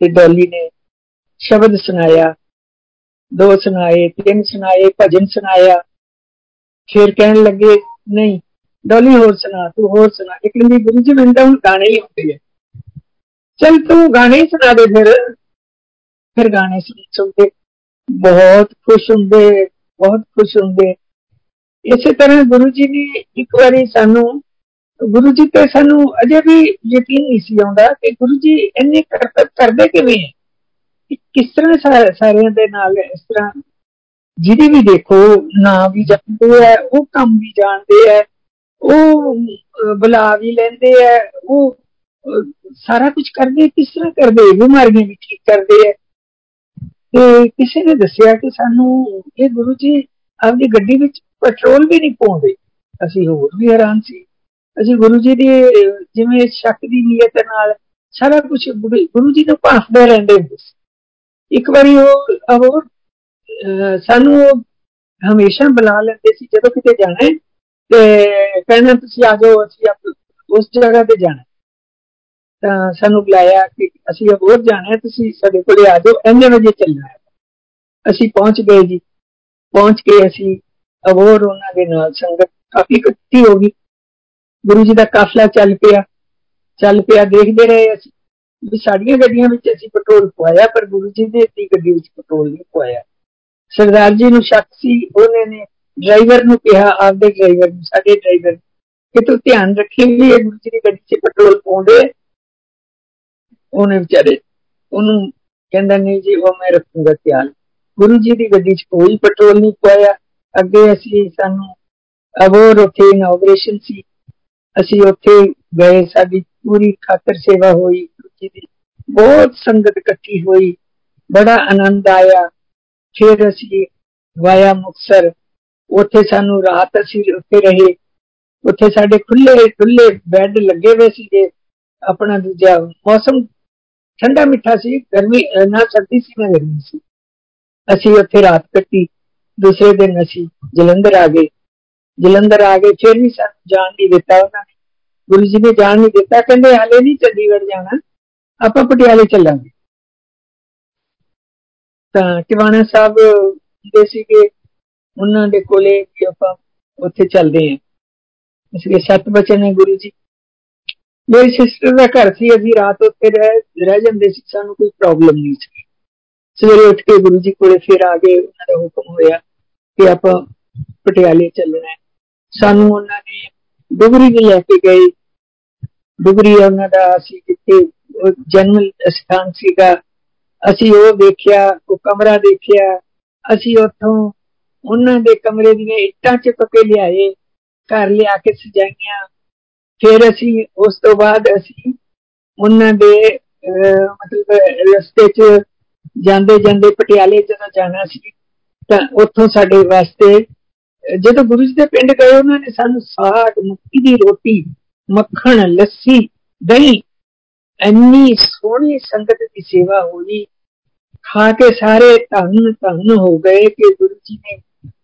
ਤੇ ਡੋਲੀ ਨੇ ਸ਼ਬਦ ਸੁਣਾਇਆ ਦੋ ਸੁਣਾਏ ਤਿੰਨ ਸੁਣਾਏ ਭਜਨ ਸੁਣਾਇਆ ਫਿਰ ਕਹਿਣ ਲੱਗੇ ਨਹੀਂ ਡੋਲੀ ਹੋਰ ਸੁਣਾ ਤੂੰ ਹੋਰ ਸੁਣਾ ਇੱਕ ਕਹਿੰਦੀ ਗੁਰੂ ਜੀ ਮੈਨੂੰ ਤਾਂ ਹੁਣ ਗਾਣੇ ਹੀ ਹੁੰਦੇ ਆ ਚਲ ਤੂੰ ਗਾਣੇ ਸੁਣਾ ਦੇ ਫਿਰ ਫਿਰ ਗਾਣੇ ਸੁਣਦੇ ਬਹੁਤ ਖੁਸ਼ ਹੁੰਦੇ ਬਹੁਤ ਖੁਸ਼ ਹੁੰਦੇ ਇਸੇ ਤਰ੍ਹਾਂ ਗੁਰੂ ਜੀ ਨੇ ਇੱਕ ਵਾਰੀ ਸਾਨੂੰ ਗੁਰੂ ਜੀ ਤੇ ਸਾਨੂੰ ਅਜੇ ਵੀ ਯਕੀਨ ਨਹੀਂ ਸੀ ਆਉਂਦਾ ਕਿ ਗੁਰੂ ਜੀ ਇੰਨੇ ਕਰਦੇ ਕਿਵੇਂ ਕਿਸ ਤਰ੍ਹਾਂ ਸਾਰਿਆਂ ਦੇ ਨਾਲ ਇਸ ਤਰ੍ਹਾਂ ਜਿਹਦੀ ਵੀ ਦੇਖੋ ਨਾ ਵੀ ਜਪਦੇ ਆ ਉਹ ਕੰਮ ਵੀ ਜਾਣਦੇ ਆ ਉਹ ਬੁਲਾ ਵੀ ਲੈਂਦੇ ਆ ਉਹ ਸਾਰਾ ਕੁਝ ਕਰਦੇ ਕਿਸ ਤਰ੍ਹਾਂ ਕਰਦੇ ਬਿਮਾਰੀਆਂ ਵੀ ਠੀਕ ਕਰਦੇ ਆ ਤੇ ਕਿਸੇ ਨੇ ਦੱਸਿਆ ਕਿ ਸਾਨੂੰ ਇਹ ਗੁਰੂ ਜੀ ਆਪਣੀ ਗੱਡੀ ਵਿੱਚ ਪੈਟਰੋਲ ਵੀ ਨਹੀਂ ਪਾਉਂਦੇ ਅਸੀਂ ਹੋਰ ਵੀ ਹੈਰਾਨ ਸੀ ਅਸੀਂ ਗੁਰੂ ਜੀ ਦੀ ਜਿਵੇਂ ਸ਼ੱਕ ਦੀ ਨੀਅਤ ਨਾਲ ਸਾਰਾ ਕੁਝ ਗੁਰੂ ਜੀ ਨੂੰ ਭਾਫਦੇ ਰਹਿੰਦੇ ਹੁੰਦੇ ਸੀ ਇੱਕ ਵਾਰੀ ਉਹ ਉਹ ਸਾਨੂੰ ਹਮੇਸ਼ਾ ਬੁਲਾ ਲੈਂਦੇ ਸੀ ਜਦੋਂ ਕਿਤੇ ਜਾਣਾ ਤੇ ਕਹਿੰਦੇ ਤੁਸੀਂ ਆ ਜਾਓ, ਅਸੀਂ ਉਸ ਜਗ੍ਹਾ ਤੇ ਜਾਣਾ ਤਾਂ ਸਾਨੂੰ ਬੁਲਾਇਆ ਕਿ ਅਸੀਂ ਹੋਰ ਜਾਣਾ ਤੁਸੀਂ ਸਾਡੇ ਕੋਲੇ ਆ ਜਾਓ, ਇੰਨੇ ਵਜੇ ਚੱਲਣਾ ਹੈ। ਅਸੀਂ ਪਹੁੰਚ ਗਏ ਜੀ। ਪਹੁੰਚ ਕੇ ਅਸੀਂ ਅਬੋਰ ਉਹਨਾਂ ਦੇ ਨਾਲ ਸੰਗਤ ਕਾਫੀ ਇਕੱਠੀ ਹੋ ਗਈ। ਗੁਰੂ ਜੀ ਦਾ ਕਾਫਲਾ ਚੱਲ ਪਿਆ ਚੱਲ ਪਿਆ, ਦੇਖਦੇ ਰਹੇ ਅਸੀਂ। ਵੀ ਸਾਡੀਆਂ ਗੱਡੀਆਂ ਵਿੱਚ ਅਸੀਂ ਪੈਟਰੋਲ ਪਵਾਇਆ ਪਰ ਗੁਰੂ ਜੀ ਦੇ ਦੀ ਗੱਡੀ ਵਿੱਚ ਪੈਟਰੋਲ ਨਹੀਂ ਪਵਾਇਆ ਸਰਦਾਰ ਜੀ ਨੂੰ ਸ਼ੱਕ ਸੀ ਉਹਨੇ ਨੇ ਡਰਾਈਵਰ ਨੂੰ ਕਿਹਾ ਆਪਦੇ ਡਰਾਈਵਰ ਨੂੰ ਸਾਡੇ ਡਰਾਈਵਰ ਕਿ ਤੂੰ ਧਿਆਨ ਰੱਖੀ ਵੀ ਇਹ ਗੁਰੂ ਜੀ ਦੀ ਗੱਡੀ 'ਚ ਪੈਟਰੋਲ ਪਾਉਂਦੇ ਉਹਨੇ ਵਿਚਾਰੇ ਉਹਨੂੰ ਕਹਿੰਦਾ ਨਹੀਂ ਜੀ ਉਹ ਮੈਂ ਰੱਖੂੰਗਾ ਖਿਆਲ ਗੁਰੂ ਜੀ ਦੀ ਗੱਡੀ 'ਚ ਕੋਈ ਪੈਟਰੋਲ ਨਹੀਂ ਪਾਇਆ ਅੱਗੇ ਅਸੀਂ ਸਾਨੂੰ ਅਬੋਰ ਉਥੇ ਇਨੋਗ੍ਰੇਸ਼ਨ ਸੀ ਅਸੀਂ ਉੱਥੇ ਗਏ ਸਾਡੀ ਪੂਰੀ ਖਾਤਰ ਸੇਵਾ ਹੋਈ ਗੁਰੂ ਜੀ ਦੀ ਬਹੁਤ ਸੰਗਤ ਇਕੱਠੀ ਹੋਈ ਬੜਾ ਆਨੰਦ ਆਇਆ ਫਿਰ ਅਸੀਂ ਵਾਇਆ ਮੁਕਸਰ ਉੱਥੇ ਸਾਨੂੰ ਰਾਤ ਅਸੀਂ ਉੱਥੇ ਰਹੇ ਉੱਥੇ ਸਾਡੇ ਖੁੱਲੇ ਖੁੱਲੇ ਬੈੱਡ ਲੱਗੇ ਹੋਏ ਸੀਗੇ ਆਪਣਾ ਦੂਜਾ ਮੌਸਮ ਠੰਡਾ ਮਿੱਠਾ ਸੀ ਗਰਮੀ ਨਾ ਸਰਦੀ ਸੀ ਨਾ ਗਰਮੀ ਸੀ ਅਸੀਂ ਉੱਥੇ ਰਾਤ ਕੱਟੀ ਦੂਸਰੇ ਦਿਨ ਅਸੀਂ ਜਲੰਧਰ ਆ ਗਏ ਜਲੰਧਰ ਆ ਗਏ ਫਿਰ ਵੀ ਸਾਨੂੰ ਜਾਣ ਨਹੀਂ ਦਿੱਤਾ ਉਹਨਾਂ ਨੇ ਗੁਰੂ ਜੀ ਨੇ ਜਾਣ ਨਹੀਂ ਦਿੱਤਾ ਕਹਿੰਦੇ ਹਾਲੇ ਨਹੀਂ ਚੰਡੀਗੜ੍ਹ ਜਾਣਾ ਆਪਾਂ ਪਟਿਆਲੇ ਚੱਲਾਂਗੇ ਤਾਂ ਟਿਵਾਣਾ ਸਾਹਿਬ ਦੇ ਸੀਗੇ ਉਹਨਾਂ ਦੇ ਕੋਲੇ ਕਿ ਆਪਾਂ ਉੱਥੇ ਚੱਲਦੇ ਆਂ ਇਸ ਲਈ ਸਤ ਬਚਨ ਹੈ ਗੁਰੂ ਜੀ ਮੇਰੀ ਸਿਸਟਰ ਦਾ ਘਰ ਸੀ ਅਸੀਂ ਰਾਤ ਉੱਥੇ ਰਹਿ ਰਹਿ ਜਾਂਦੇ ਸੀ ਸਾਨੂੰ ਕੋਈ ਪ੍ਰੋਬਲਮ ਨਹੀਂ ਸੀ ਸਵੇਰੇ ਉੱਠ ਕੇ ਗੁਰੂ ਜੀ ਕੋਲੇ ਫਿਰ ਆ ਗਏ ਉਹਨਾਂ ਦਾ ਹੁਕਮ ਹੋਇਆ ਕਿ ਆਪਾਂ ਪਟਿਆਲੇ ਚੱਲਣਾ ਹੈ ਸਾਨੂੰ ਉਹਨਾਂ ਨੇ ਡੁਗਰੀ ਵੀ ਲੈ ਕੇ ਗਏ ਡੁਗਰੀ ਉਹਨਾਂ ਦਾ ਅਸੀਂ ਜਿੱਥੇ ਜਨਮ ਸਥਾਨ ਸੀਗਾ ਅਸੀਂ ਉਹ ਦੇਖਿਆ ਉਹ ਕਮਰਾ ਦੇਖਿਆ ਅਸੀਂ ਉੱਥੋਂ ਉਹਨਾਂ ਦੇ ਕਮਰੇ ਦੀਆਂ ਇੱਟਾਂ ਚੁੱਕ ਕੇ ਲਿਆਏ ਘਰ ਲਿਆ ਕੇ ਸਜਾਈਆਂ ਫਿਰ ਅਸੀਂ ਉਸ ਤੋਂ ਬਾਅਦ ਅਸੀਂ ਉਹਨਾਂ ਦੇ ਮਤਲਬ ਰਸਤੇ 'ਚ ਜਾਂਦੇ ਜਾਂਦੇ ਪਟਿਆਲੇ ਜਦੋਂ ਜਾਣਾ ਸੀ ਤਾਂ ਉੱਥੋਂ ਸਾਡੇ ਵਾਸਤੇ ਜਦੋਂ ਗੁਰੂ ਜੀ ਦੇ ਪਿੰਡ ਗਏ ਉਹਨਾਂ ਨੇ ਸਾਨੂੰ ਸਾਗ ਮੱਕੀ ਦੀ ਰੋਟੀ ਮੱਖਣ ਲੱਸੀ ਦਹੀਂ ਇੰਨੀ ਸੋਹਣੀ ਸੰਗਤ ਦੀ ਸੇਵਾ ਹੋਈ। ਖਾ ਕੇ ਸਾਰੇ ਧੰਨ ਧੰਨ ਹੋ ਗਏ ਕਿ ਗੁਰੂ ਜੀ ਨੇ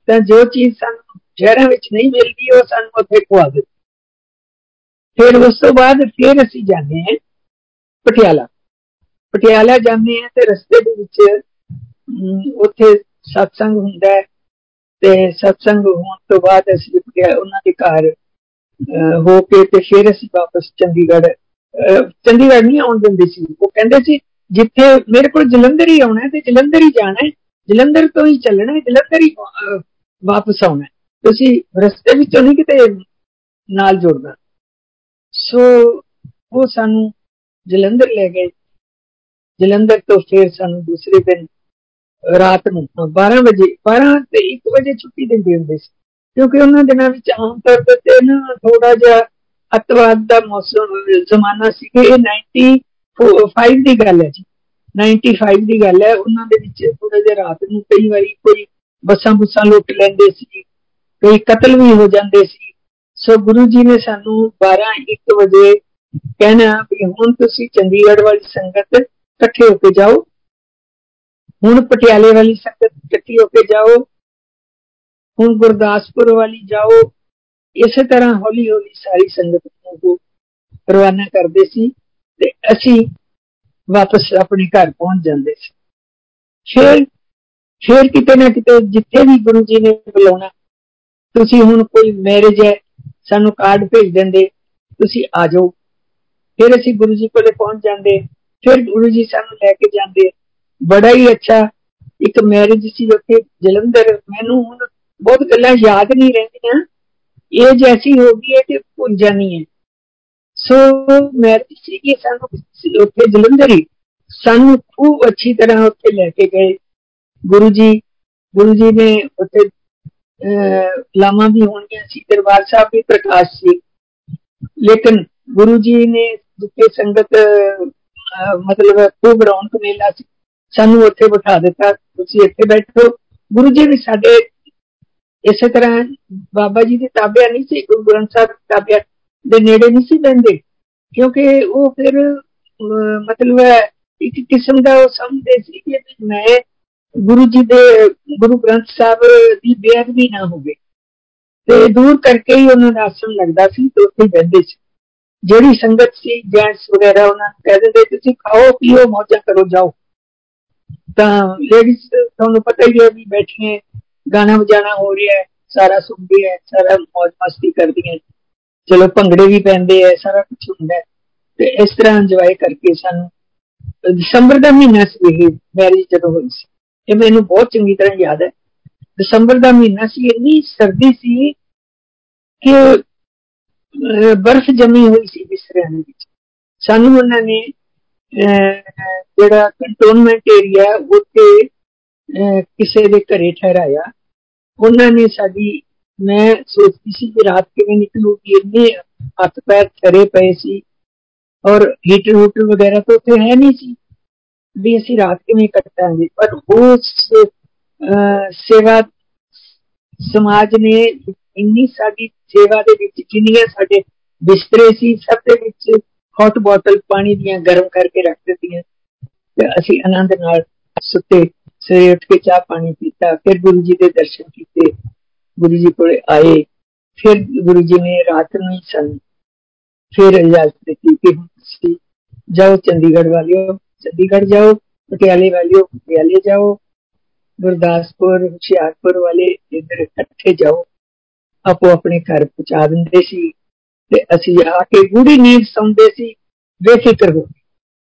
ਤਾਂ ਜੋ ਚੀਜ਼ ਸਾਨੂੰ ਸ਼ਹਿਰਾਂ ਵਿੱਚ ਨਹੀਂ ਮਿਲਦੀ ਉਹ ਸਾਨੂੰ ਉੱਥੇ ਖਵਾ ਦਿੱਤੀ। ਫਿਰ ਉਸ ਤੋਂ ਬਾਅਦ ਫਿਰ ਅਸੀਂ ਜਾਂਦੇ ਹਾਂ ਪਟਿਆਲਾ। ਪਟਿਆਲਾ ਜਾਂਦੇ ਹਾਂ ਤੇ ਰਸਤੇ ਦੇ ਵਿੱਚ ਉੱਥੇ satsang ਹੁੰਦਾ ਹੈ ਤੇ satsang ਹੋਣ ਤੋਂ ਬਾਅਦ ਅਸੀਂ ਉਹਨਾਂ ਦੇ ਘਰ ਹੋ ਕੇ ਤੇ ਫਿਰ ਅਸੀਂ ਵਾਪਸ ਚੰਡੀਗੜ੍ਹ ਚੰਡੀਗੜ੍ਹ ਨਹੀਂ ਆਉਣ ਦਿੰਦੇ ਸੀ। ਉਹ ਕਹਿੰਦੇ ਸੀ, ਜਿੱਥੇ ਮੇਰੇ ਕੋਲ ਜਲੰਧਰ ਹੀ ਆਉਣਾ ਤੇ ਜਲੰਧਰ ਹੀ ਜਾਣਾ ਹੈ। ਜਲੰਧਰ ਤੋਂ ਹੀ ਚੱਲਣਾ ਹੈ, ਜਲੰਧਰ ਹੀ ਵਾਪਸ ਆਉਣਾ ਤੁਸੀਂ ਰਸਤੇ ਵਿੱਚੋਂ ਨਹੀਂ ਕਿਤੇ ਨਾਲ ਜੁੜਨਾ। ਸੋ, ਉਹ ਸਾਨੂੰ ਜਲੰਧਰ ਲੈ ਗਏ। ਜਲੰਧਰ ਤੋਂ ਫਿਰ ਸਾਨੂੰ ਦੂਸਰੇ ਦਿਨ ਰਾਤ ਨੂੰ 12 ਵਜੇ 12 ਤੇ 1 ਵਜੇ ਛੁੱਟੀ ਦਿੰਦੇ ਹੁੰਦੇ ਸੀ। ਕਿਉਂਕਿ ਉਹਨਾਂ ਦਿਨਾਂ ਵਿੱਚ ਆਮ ਤੌਰ ਤੇ ਨਾ ਥੋੜਾ ਜਿਹਾ ਅਤਵਾਦ ਦਾ ਮੌਸਮ ਜ਼ਮਾਨਾ ਸੀ ਕਿ ਇਹ 95 ਦੀ ਗੱਲ ਹੈ ਜੀ 95 ਦੀ ਗੱਲ ਹੈ ਉਹਨਾਂ ਦੇ ਵਿੱਚ ਥੋੜਾ ਜਿਹਾ ਰਾਤ ਨੂੰ ਕਈ ਵਾਰੀ ਕੋਈ ਬੱਸਾਂ ਬੁੱਸਾਂ ਲੁੱਟ ਲੈਂਦੇ ਸੀ ਕਈ ਕਤਲ ਵੀ ਹੋ ਜਾਂਦੇ ਸੀ ਸੋ ਗੁਰੂ ਜੀ ਨੇ ਸਾਨੂੰ 12 1 ਵਜੇ ਕਹਿਣਾ ਵੀ ਹੁਣ ਤੁਸੀਂ ਚੰਡੀਗੜ੍ਹ ਵਾਲੀ ਸੰਗਤ ਇਕੱਠੇ ਹੋ ਕੇ ਜਾਓ ਹੁਣ ਪਟਿਆਲੇ ਵਾਲੀ ਸੰਗਤ ਇਕੱਠੀ ਹੋ ਕੇ ਜਾਓ ਹੁਣ ਗੁਰਦਾਸਪੁਰ ਵਾਲੀ ਜਾਓ ਇਸੇ ਤਰ੍ਹਾਂ ਹੌਲੀ ਹੌਲੀ ਸਾਰੀ ਸੰਗਤ ਨੂੰ ਰਵਾਨਾ ਕਰਦੇ ਸੀ ਤੇ ਅਸੀਂ ਵਾਪਸ ਆਪਣੇ ਘਰ ਪਹੁੰਚ ਜਾਂਦੇ ਸੀ ਫਿਰ ਫਿਰ ਕਿਤੇ ਨਾ ਕਿਤੇ ਜਿੱਥੇ ਵੀ ਗੁਰੂ ਜੀ ਨੇ ਬੁਲਾਉਣਾ ਤੁਸੀਂ ਹੁਣ ਕੋਈ ਮੈਰਿਜ ਹੈ ਸਾਨੂੰ ਕਾਰਡ ਭੇਜ ਦਿੰਦੇ ਤੁਸੀਂ ਆ ਜਾਓ ਫਿਰ ਅਸੀਂ ਗੁਰੂ ਜੀ ਕੋਲੇ ਪਹੁੰਚ ਜਾਂਦੇ ਫਿਰ ਗੁਰੂ ਜੀ ਸਾਨੂੰ ਲੈ ਕੇ ਜਾਂਦੇ ਬੜਾ ਹੀ ਅੱਛਾ ਇੱਕ ਮੈਰਿਜ ਸੀ ਉੱਥੇ ਜਲੰਧਰ ਮੈਨੂੰ ਹੁਣ ਬਹੁਤ ਗੱਲਾਂ ਯਾਦ ਨਹੀਂ ਰਹਿੰਦੀਆਂ ਇਹ ਜੈਸੀ ਹੋ ਗਈ ਹੈ ਕਿ ਭੁੱਲ ਜਾਣੀ ਹੈ ਸੋ ਮੈਰਿਜ ਸੀ ਕਿ ਸਾਨੂੰ ਉੱਥੇ ਜਲੰਧਰ ਹੀ ਸਾਨੂੰ ਖੂਬ ਅੱਛੀ ਤਰ੍ਹਾਂ ਉੱਥੇ ਲੈ ਕੇ ਗਏ ਗੁਰੂ ਜੀ ਗੁਰੂ ਜੀ ਨੇ ਉੱਥੇ ਲਾਮਾ ਵੀ ਹੋਣਗੀਆਂ ਸੀ ਦਰਬਾਰ ਸਾਹਿਬ ਵੀ ਪ੍ਰਕਾਸ਼ ਸੀ ਲੇਕਿਨ ਗੁਰੂ ਜੀ ਨੇ ਜਿੱਥੇ ਸੰਗਤ ਮਤਲਬ ਖੂਬ ਰੌਣਕ ਮੇਲਾ ਸੀ ਸਾਨੂੰ ਉੱਥੇ ਬਿਠਾ ਦਿੱਤਾ ਤੁਸੀਂ ਇੱਥੇ ਬੈਠੋ ਗੁਰੂ ਜੀ ਵੀ ਸਾਡੇ ਇਸੇ ਤਰ੍ਹਾਂ ਬਾਬਾ ਜੀ ਦੀ ਤਾਬਿਆ ਨਹੀਂ ਸੀ ਗੁਰੂ ਗ੍ਰੰਥ ਸਾਹਿਬ ਤਾਬਿਆ ਦੇ ਨੇੜੇ ਨਹੀਂ ਸੀ ਬੰਦੇ ਕਿਉਂਕਿ ਉਹ ਫਿਰ ਮਤਲਬ ਇੱਕ ਕਿਸਮ ਦਾ ਉਹ ਸਮਝਦੇ ਸੀ ਕਿ ਮੈਂ ਗੁਰੂ ਜੀ ਦੇ ਗੁਰੂ ਗ੍ਰੰਥ ਸਾਹਿਬ ਦੀ ਬੇਅਦਬੀ ਨਾ ਹੋਵੇ ਤੇ ਦੂਰ ਕਰਕੇ ਹੀ ਉਹਨਾਂ ਦਾ ਆਸਣ ਲੱਗਦਾ ਸੀ ਤੇ ਉੱਥੇ ਬੈਠਦੇ ਸੀ ਜਿਹੜੀ ਸੰਗਤ ਸੀ ਜੈਂਟਸ ਵਗੈਰਾ ਉਹਨਾਂ ਨੂੰ ਕਹਿ ਦਿੰਦੇ ਤੁਸੀਂ ਖਾਓ ਪੀਓ ਮੌਜਾਂ ਕਰੋ ਜਾਓ ਤਾਂ ਲੇਡੀਜ਼ ਤੁਹਾਨੂੰ ਪਤਾ ਹੀ ਹੈ ਵੀ ਬੈਠੀਆਂ ਗਾਣਾ ਵਜਾਣਾ ਹੋ ਰਿਹਾ ਹੈ, ਸਾਰਾ ਸੁਣਦੀ ਹੈ, ਸਾਰਾ ਮौज ਮਸਤੀ ਕਰਦੀ ਹੈ। ਚਲੋ ਭੰਗੜੇ ਵੀ ਪੈਂਦੇ ਐ ਸਾਰਾ ਕੁਝ ਹੁੰਦਾ ਤੇ ਇਸ ਤਰ੍ਹਾਂ ਇੰਜੋਏ ਕਰਕੇ ਸਾਨੂੰ ਦਸੰਬਰ ਦਾ ਮਹੀਨਾ ਸੀ ਇਹ ਮੈਰਿਜ ਜਦੋਂ ਹੋਈ ਸੀ। ਇਹ ਮੈਨੂੰ ਬਹੁਤ ਚੰਗੀ ਤਰ੍ਹਾਂ ਯਾਦ ਹੈ। ਦਸੰਬਰ ਦਾ ਮਹੀਨਾ ਸੀ, ਇੰਨੀ ਸਰਦੀ ਸੀ ਕਿ ਬਰਫ਼ ਜਮੀ ਹੋਈ ਸੀ ਬਿਸਰਿਆਂ ਦੇ ਵਿੱਚ। ਸਾਨੂੰ ਉਹਨਾਂ ਨੇ ਜਿਹੜਾ ਕੰਟੋਨਮੈਂਟ ਏਰੀਆ ਉੱਤੇ ਕਿਸੇ ਦੇ ਘਰੇ ਠਹਿਰਾਇਆ ਉਹਨਾਂ ਨੇ ਸਾਡੀ ਮੈਂ ਸੋਚਦੀ ਸੀ ਕਿ ਰਾਤ ਕਿਵੇਂ ਨਿਕਲੂਗੀ ਇੰਨੇ ਹੱਥ ਪੈਰ ਥਰੇ ਪਏ ਸੀ ਔਰ ਹੀਟਰ ਹੂਟਰ ਵਗੈਰਾ ਤਾਂ ਉੱਥੇ ਹੈ ਨਹੀਂ ਸੀ ਵੀ ਅਸੀਂ ਰਾਤ ਕਿਵੇਂ ਕੱਟਾਂਗੇ ਪਰ ਉਸ ਸੇਵਾ ਸਮਾਜ ਨੇ ਇੰਨੀ ਸਾਡੀ ਸੇਵਾ ਦੇ ਵਿੱਚ ਜਿੰਨੀਆਂ ਸਾਡੇ ਬਿਸਤਰੇ ਸੀ ਸਭ ਦੇ ਵਿੱਚ ਹੌਟ ਬੋਟਲ ਪਾਣੀ ਦੀਆਂ ਗਰਮ ਕਰਕੇ ਰੱਖ ਦਿੱਤੀਆਂ ਤੇ ਅਸੀਂ ਆਨੰਦ ਨਾਲ ਸੁੱਤੇ ਸਵੇਰੇ ਉੱਠ ਕੇ ਚਾਹ ਪਾਣੀ ਪੀਤਾ ਫਿਰ ਗੁਰੂ ਜੀ ਦੇ ਦਰਸ਼ਨ ਕੀਤੇ ਗੁਰੂ ਜੀ ਕੋਲੇ ਆਏ ਫਿਰ ਗੁਰੂ ਜੀ ਨੇ ਰਾਤ ਨੂੰ ਹੀ ਸਨ ਫਿਰ ਇਜਾਜ਼ਤ ਦਿੱਤੀ ਕਿ ਤੁਸੀਂ ਜਾਓ ਚੰਡੀਗੜ੍ਹ ਵਾਲਿਓ ਚੰਡੀਗੜ੍ਹ ਜਾਓ ਪਟਿਆਲੇ ਵਾਲਿਓ ਪਟਿਆਲੇ ਜਾਓ ਗੁਰਦਾਸਪੁਰ ਹੁਸ਼ਿਆਰਪੁਰ ਵਾਲੇ ਇਧਰ ਇਕੱਠੇ ਜਾਓ ਆਪੋ ਆਪਣੇ ਘਰ ਪਹੁੰਚਾ ਦਿੰਦੇ ਸੀ ਤੇ ਅਸੀਂ ਆ ਕੇ ਗੂੜੀ ਨੀਂਦ ਸੌਂਦੇ ਸੀ ਬੇਫਿਕਰ ਹੋ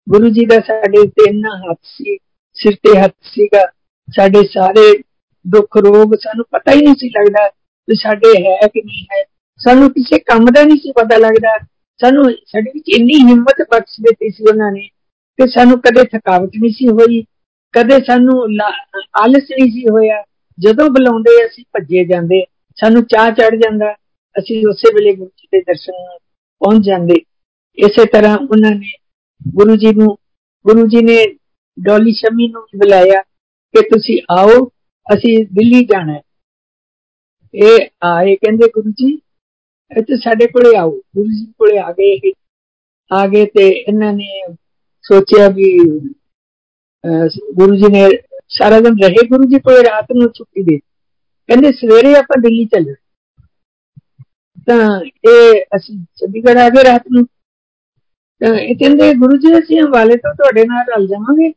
ਗੁਰੂ ਜੀ ਦਾ ਸਾਡੇ ਉੱਤੇ ਇੰਨਾ ਹੱਥ ਸੀ ਸਿਰ ਤੇ ਹੱਥ ਸੀਗਾ ਸਾਡੇ ਸਾਰੇ ਦੁੱਖ ਰੋਗ ਸਾਨੂੰ ਪਤਾ ਹੀ ਨਹੀਂ ਸੀ ਲੱਗਦਾ ਕਿ ਸਾਡੇ ਹੈ ਕਿ ਨਹੀਂ ਹੈ ਸਾਨੂੰ ਕਿਸੇ ਕੰਮ ਦਾ ਨਹੀਂ ਸੀ ਪਤਾ ਲੱਗਦਾ ਸਾਨੂੰ ਸਾਡੇ ਵਿੱਚ ਇੰਨੀ ਹਿੰਮਤ ਬਖਸ਼ ਦਿੱਤੀ ਸੀ ਉਹਨਾਂ ਨੇ ਕਿ ਸਾਨੂੰ ਕਦੇ ਥਕਾਵਟ ਨਹੀਂ ਸੀ ਹੋਈ ਕਦੇ ਸਾਨੂੰ ਆਲਸ ਨਹੀਂ ਸੀ ਹੋਇਆ ਜਦੋਂ ਬੁਲਾਉਂਦੇ ਅਸੀਂ ਭੱਜੇ ਜਾਂਦੇ ਸਾਨੂੰ ਚਾਹ ਚੜ ਜਾਂਦਾ ਅਸੀਂ ਉਸੇ ਵੇਲੇ ਗੁਰੂ ਜੀ ਦੇ ਦਰਸ਼ਨ ਪਹੁੰਚ ਜਾਂਦੇ ਇਸੇ ਤਰ੍ਹਾਂ ਉਹਨਾਂ ਨੇ ਗੁਰੂ ਜੀ ਨੂੰ ਗੁਰੂ ਜੀ ਨੇ ਡੋਲੀ ਸ਼ਮੀ ਨੂੰ ਬੁਲਾਇਆ ਕਿ ਤੁਸੀਂ ਆਓ ਅਸੀਂ ਦਿੱਲੀ ਜਾਣਾ ਹੈ ਇਹ ਆਏ ਕਹਿੰਦੇ ਗੁਰੂ ਜੀ ਇੱਥੇ ਸਾਡੇ ਕੋਲੇ ਆਓ ਗੁਰੂ ਜੀ ਕੋਲੇ ਆ ਗਏ ਆ ਗਏ ਤੇ ਇਹਨਾਂ ਨੇ ਸੋਚਿਆ ਵੀ ਗੁਰੂ ਜੀ ਨੇ ਸਾਰਾ ਦਿਨ ਰਹੇ ਗੁਰੂ ਜੀ ਕੋਲੇ ਰਾਤ ਨੂੰ ਛੁੱਟੀ ਦੇ ਕਹਿੰਦੇ ਸਵੇਰੇ ਆਪਾਂ ਦਿੱਲੀ ਚੱਲਣਾ ਤਾਂ ਇਹ ਅਸੀਂ ਚੰਡੀਗੜ੍ਹ ਆ ਗਏ ਰਾਤ ਨੂੰ ਤਾਂ ਇਹ ਕਹਿੰਦੇ ਗੁਰੂ ਜੀ ਅਸੀਂ ਹਵਾਲੇ ਤੋਂ ਤੁਹਾਡੇ ਨਾਲ ਰਲ ਜਾਵਾਂਗੇ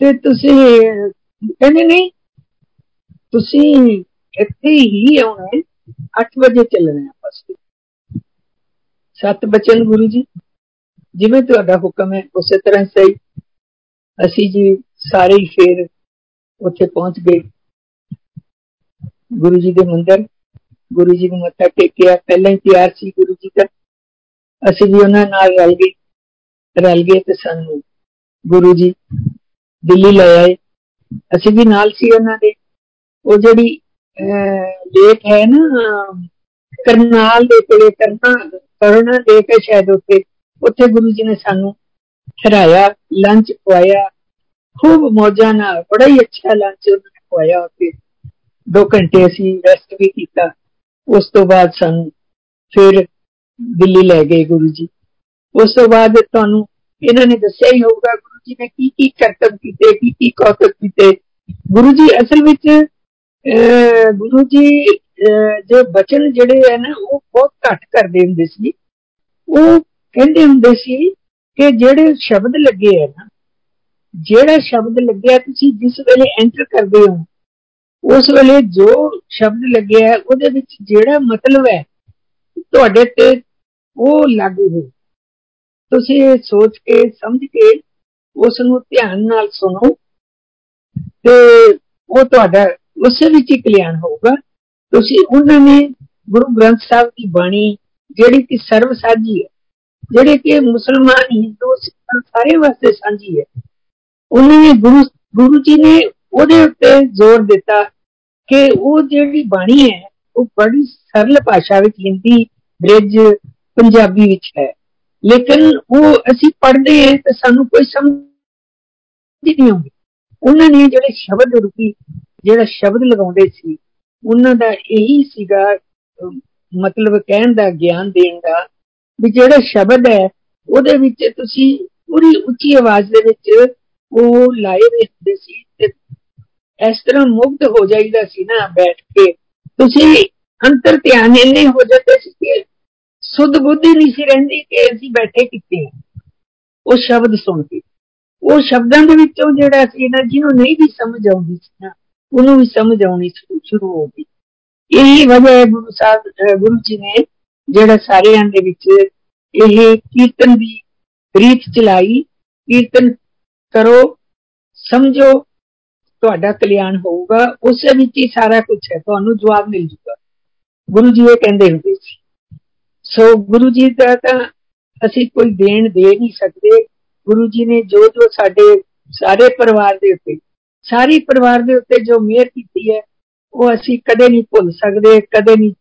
ਤੇ ਤੁਸੀਂ ਕਹਿੰਦੇ ਨਹੀਂ ਤੁਸੀਂ ਇੱਥੇ ਹੀ ਆਉਣਾ 8 ਵਜੇ ਚੱਲਣਾ ਆਪਸ ਵਿੱਚ ਸਤ ਬਚਨ ਗੁਰੂ ਜੀ ਜਿਵੇਂ ਤੁਹਾਡਾ ਹੁਕਮ ਹੈ ਉਸੇ ਤਰ੍ਹਾਂ ਸਹੀ ਅਸੀਂ ਜੀ ਸਾਰੇ ਹੀ ਫੇਰ ਉੱਥੇ ਪਹੁੰਚ ਗਏ ਗੁਰੂ ਜੀ ਦੇ ਮੰਦਰ ਗੁਰੂ ਜੀ ਨੂੰ ਮੱਥਾ ਟੇਕਿਆ ਪਹਿਲਾਂ ਹੀ ਤਿਆਰ ਸੀ ਗੁਰੂ ਜੀ ਦਾ ਅਸੀਂ ਵੀ ਉਹਨਾਂ ਨਾਲ ਰਲ ਗਏ ਰਲ ਗਏ ਤੇ ਸਾਨੂੰ ਗੁਰੂ ਜੀ ਦਿੱਲੀ ਲੈ ਆਏ ਅਸੀਂ ਵੀ ਨਾਲ ਸੀ ਉਹਨਾਂ ਦੇ ਉਹ ਜਿਹੜੀ ਲੇਕ ਹੈ ਨਾ ਕਰਨਾਲ ਦੇ ਕੋਲੇ ਕਰਨਾ ਕਰਨਾ ਦੇ ਕੇ ਸ਼ਾਇਦ ਉੱਥੇ ਉੱਥੇ ਗੁਰੂ ਜੀ ਨੇ ਸਾਨੂੰ ਠਹਿਰਾਇਆ ਲੰਚ ਖਵਾਇਆ ਖੂਬ ਮੌਜਾਂ ਨਾਲ ਬੜਾ ਹੀ ਅੱਛਾ ਲੰਚ ਖਵਾਇਆ ਉੱਥੇ 2 ਘੰਟੇ ਅਸੀਂ ਰੈਸਟ ਵੀ ਕੀਤਾ ਉਸ ਤੋਂ ਬਾਅਦ ਸਾਨੂੰ ਫਿਰ ਦਿੱਲੀ ਲੈ ਗਏ ਗੁਰੂ ਜੀ ਉਸ ਤੋਂ ਬਾਅਦ ਤੁਹਾਨੂੰ ਇਹਨਾਂ ਨੇ ਦੱਸਿਆ ਹੀ ਹੋਊਗਾ ਗੁਰੂ ਜੀ ਨੇ ਕੀ ਕੀ ਕਰਤਬ ਕੀਤੇ ਕੀ ਕੀ ਕੌਤਕ ਕੀਤੇ ਗੁਰੂ ਜੀ ਅਸਲ ਵਿੱਚ ਗੁਰੂ ਜੀ ਜੋ ਬਚਨ ਜਿਹੜੇ ਹੈ ਨਾ ਉਹ ਬਹੁਤ ਘੱਟ ਕਰਦੇ ਹੁੰਦੇ ਸੀ ਉਹ ਕਹਿੰਦੇ ਹੁੰਦੇ ਸੀ ਕਿ ਜਿਹੜੇ ਸ਼ਬਦ ਲੱਗੇ ਆ ਨਾ ਜਿਹੜਾ ਸ਼ਬਦ ਲੱਗਿਆ ਤੁਸੀਂ ਜਿਸ ਵੇਲੇ ਐਂਟਰ ਕਰਦੇ ਹੋ ਉਸ ਵੇਲੇ ਜੋ ਸ਼ਬਦ ਲੱਗਿਆ ਉਹਦੇ ਵਿੱਚ ਜਿਹੜਾ ਮਤਲਬ ਹੈ ਤੁਹਾਡੇ ਤੇ ਉਹ ਲਾਗੂ ਹੋ ਤੁਸੀਂ ਸੋਚ ਕੇ ਸਮਝ ਕੇ ਉਸ ਨੂੰ ਧਿਆਨ ਨਾਲ ਸੁਣੋ ਤੇ ਉਹ ਤੁਹਾਡਾ ਉਸੇ ਵਿੱਚ ਹੀ ਕਲਿਆਣ ਹੋਊਗਾ ਤੁਸੀਂ ਉਹਨਾਂ ਨੇ ਗੁਰੂ ਗ੍ਰੰਥ ਸਾਹਿਬ ਦੀ ਬਾਣੀ ਜਿਹੜੀ ਕਿ ਸਰਵ ਸਾਜੀ ਹੈ ਜਿਹੜੇ ਕਿ ਮੁਸਲਮਾਨ ਹਿੰਦੂ ਸਿੱਖ ਸਾਰੇ ਵਾਸਤੇ ਸਾਂਝੀ ਹੈ ਉਹਨਾਂ ਨੇ ਗੁਰੂ ਗੁਰੂ ਜੀ ਨੇ ਉਹਦੇ ਉੱਤੇ ਜ਼ੋਰ ਦਿੱਤਾ ਕਿ ਉਹ ਜਿਹੜੀ ਬਾਣੀ ਹੈ ਉਹ ਬੜੀ ਸਰਲ ਭਾਸ਼ਾ ਵਿੱਚ ਹਿੰਦੀ ਬ੍ਰਿਜ ਪੰਜਾਬੀ ਵਿੱਚ ਹੈ ਲੇਕਿਨ ਉਹ ਅਸੀਂ ਪੜ੍ਹਦੇ ਹਾਂ ਤਾਂ ਸਾਨੂੰ ਕੋਈ ਸਮਝ ਨਹੀਂ ਆਉਂਦੀ ਉਹਨਾਂ ਨੇ ਜਿਹੜੇ ਸ਼ਬਦ ਰੂਪੀ ਜਿਹੜਾ ਸ਼ਬਦ ਲਗਾਉਂਦੇ ਸੀ ਉਹਨਾਂ ਦਾ ਇਹੀ ਸੀਗਾ ਮਤਲਬ ਕਹਿਣ ਦਾ ਗਿਆਨ ਦੇਣ ਦਾ ਵੀ ਜਿਹੜਾ ਸ਼ਬਦ ਹੈ ਉਹਦੇ ਵਿੱਚ ਤੁਸੀਂ ਪੂਰੀ ਉੱਚੀ ਆਵਾਜ਼ ਦੇ ਵਿੱਚ ਉਹ ਲਾਏ ਹੁੰਦੇ ਸੀ ਤੇ ਇਸ ਤਰ੍ਹਾਂ ਮੁਕਤ ਹੋ ਜਾਈਦਾ ਸੀ ਨਾ ਬੈਠ ਕੇ ਤੁਸੀਂ ਅੰਤਰ ਧਿਆਨ ਇੰਨੇ ਹੋ ਜਾਂਦੇ ਸੀ ਕਿ ਸੁਧ ਬੁੱਧੀ ਨਹੀਂ ਸੀ ਰਹਿੰਦੀ ਕਿ ਅਸੀਂ ਬੈਠੇ ਕਿੱਥੇ ਉਹ ਸ਼ਬਦ ਸੁਣ ਕੇ ਉਹ ਸ਼ਬਦਾਂ ਦੇ ਵਿੱਚੋਂ ਜਿਹੜਾ ਸੀ ਨਾ ਜਿਹਨੂੰ ਨਹੀਂ ਵੀ ਸਮਝ ਆਉਂਦੀ ਸੀ ਨਾ ਉਹਨੂੰ ਵੀ ਸਮਝ ਆਉਣੀ ਸ਼ੁਰੂ ਹੋ ਗਈ ਇਹੀ ਵਜ੍ਹਾ ਹੈ ਗੁਰੂ ਸਾਹਿਬ ਗੁਰੂ ਜੀ ਨੇ ਜਿਹੜਾ ਸਾਰਿਆਂ ਦੇ ਵਿੱਚ ਇਹ ਕੀਰਤਨ ਦੀ ਰੀਤ ਚਲਾਈ ਕੀਰਤਨ ਕਰੋ ਸਮਝੋ ਤੁਹਾਡਾ ਕਲਿਆਣ ਹੋਊਗਾ ਉਸੇ ਵਿੱਚ ਹੀ ਸਾਰਾ ਕੁਝ ਹੈ ਤੁਹਾਨੂੰ ਜਵਾਬ ਮਿਲ ਜੂਗਾ ਗੁਰੂ ਜੀ ਇਹ ਕਹਿੰਦੇ ਹੁੰਦੇ ਸੀ ਸੋ ਗੁਰੂ ਜੀ ਦਾ ਤਾਂ ਅਸੀਂ ਕੋਈ ਦੇਣ ਦੇ ਨਹੀਂ ਸਕਦੇ ਗੁਰੂ ਜੀ ਨੇ ਜੋ ਜੋ ਸਾਡੇ ਸਾਰੇ ਪਰਿਵਾਰ ਦੇ ਉੱਤੇ ਸਾਰੀ ਪਰਿਵਾਰ ਦੇ ਉੱਤੇ ਜੋ ਮਿਹਰ ਕੀਤੀ ਹੈ ਉਹ ਅਸੀਂ ਕਦੇ ਨਹੀਂ ਭੁੱਲ ਸਕਦੇ ਕਦੇ ਨਹੀਂ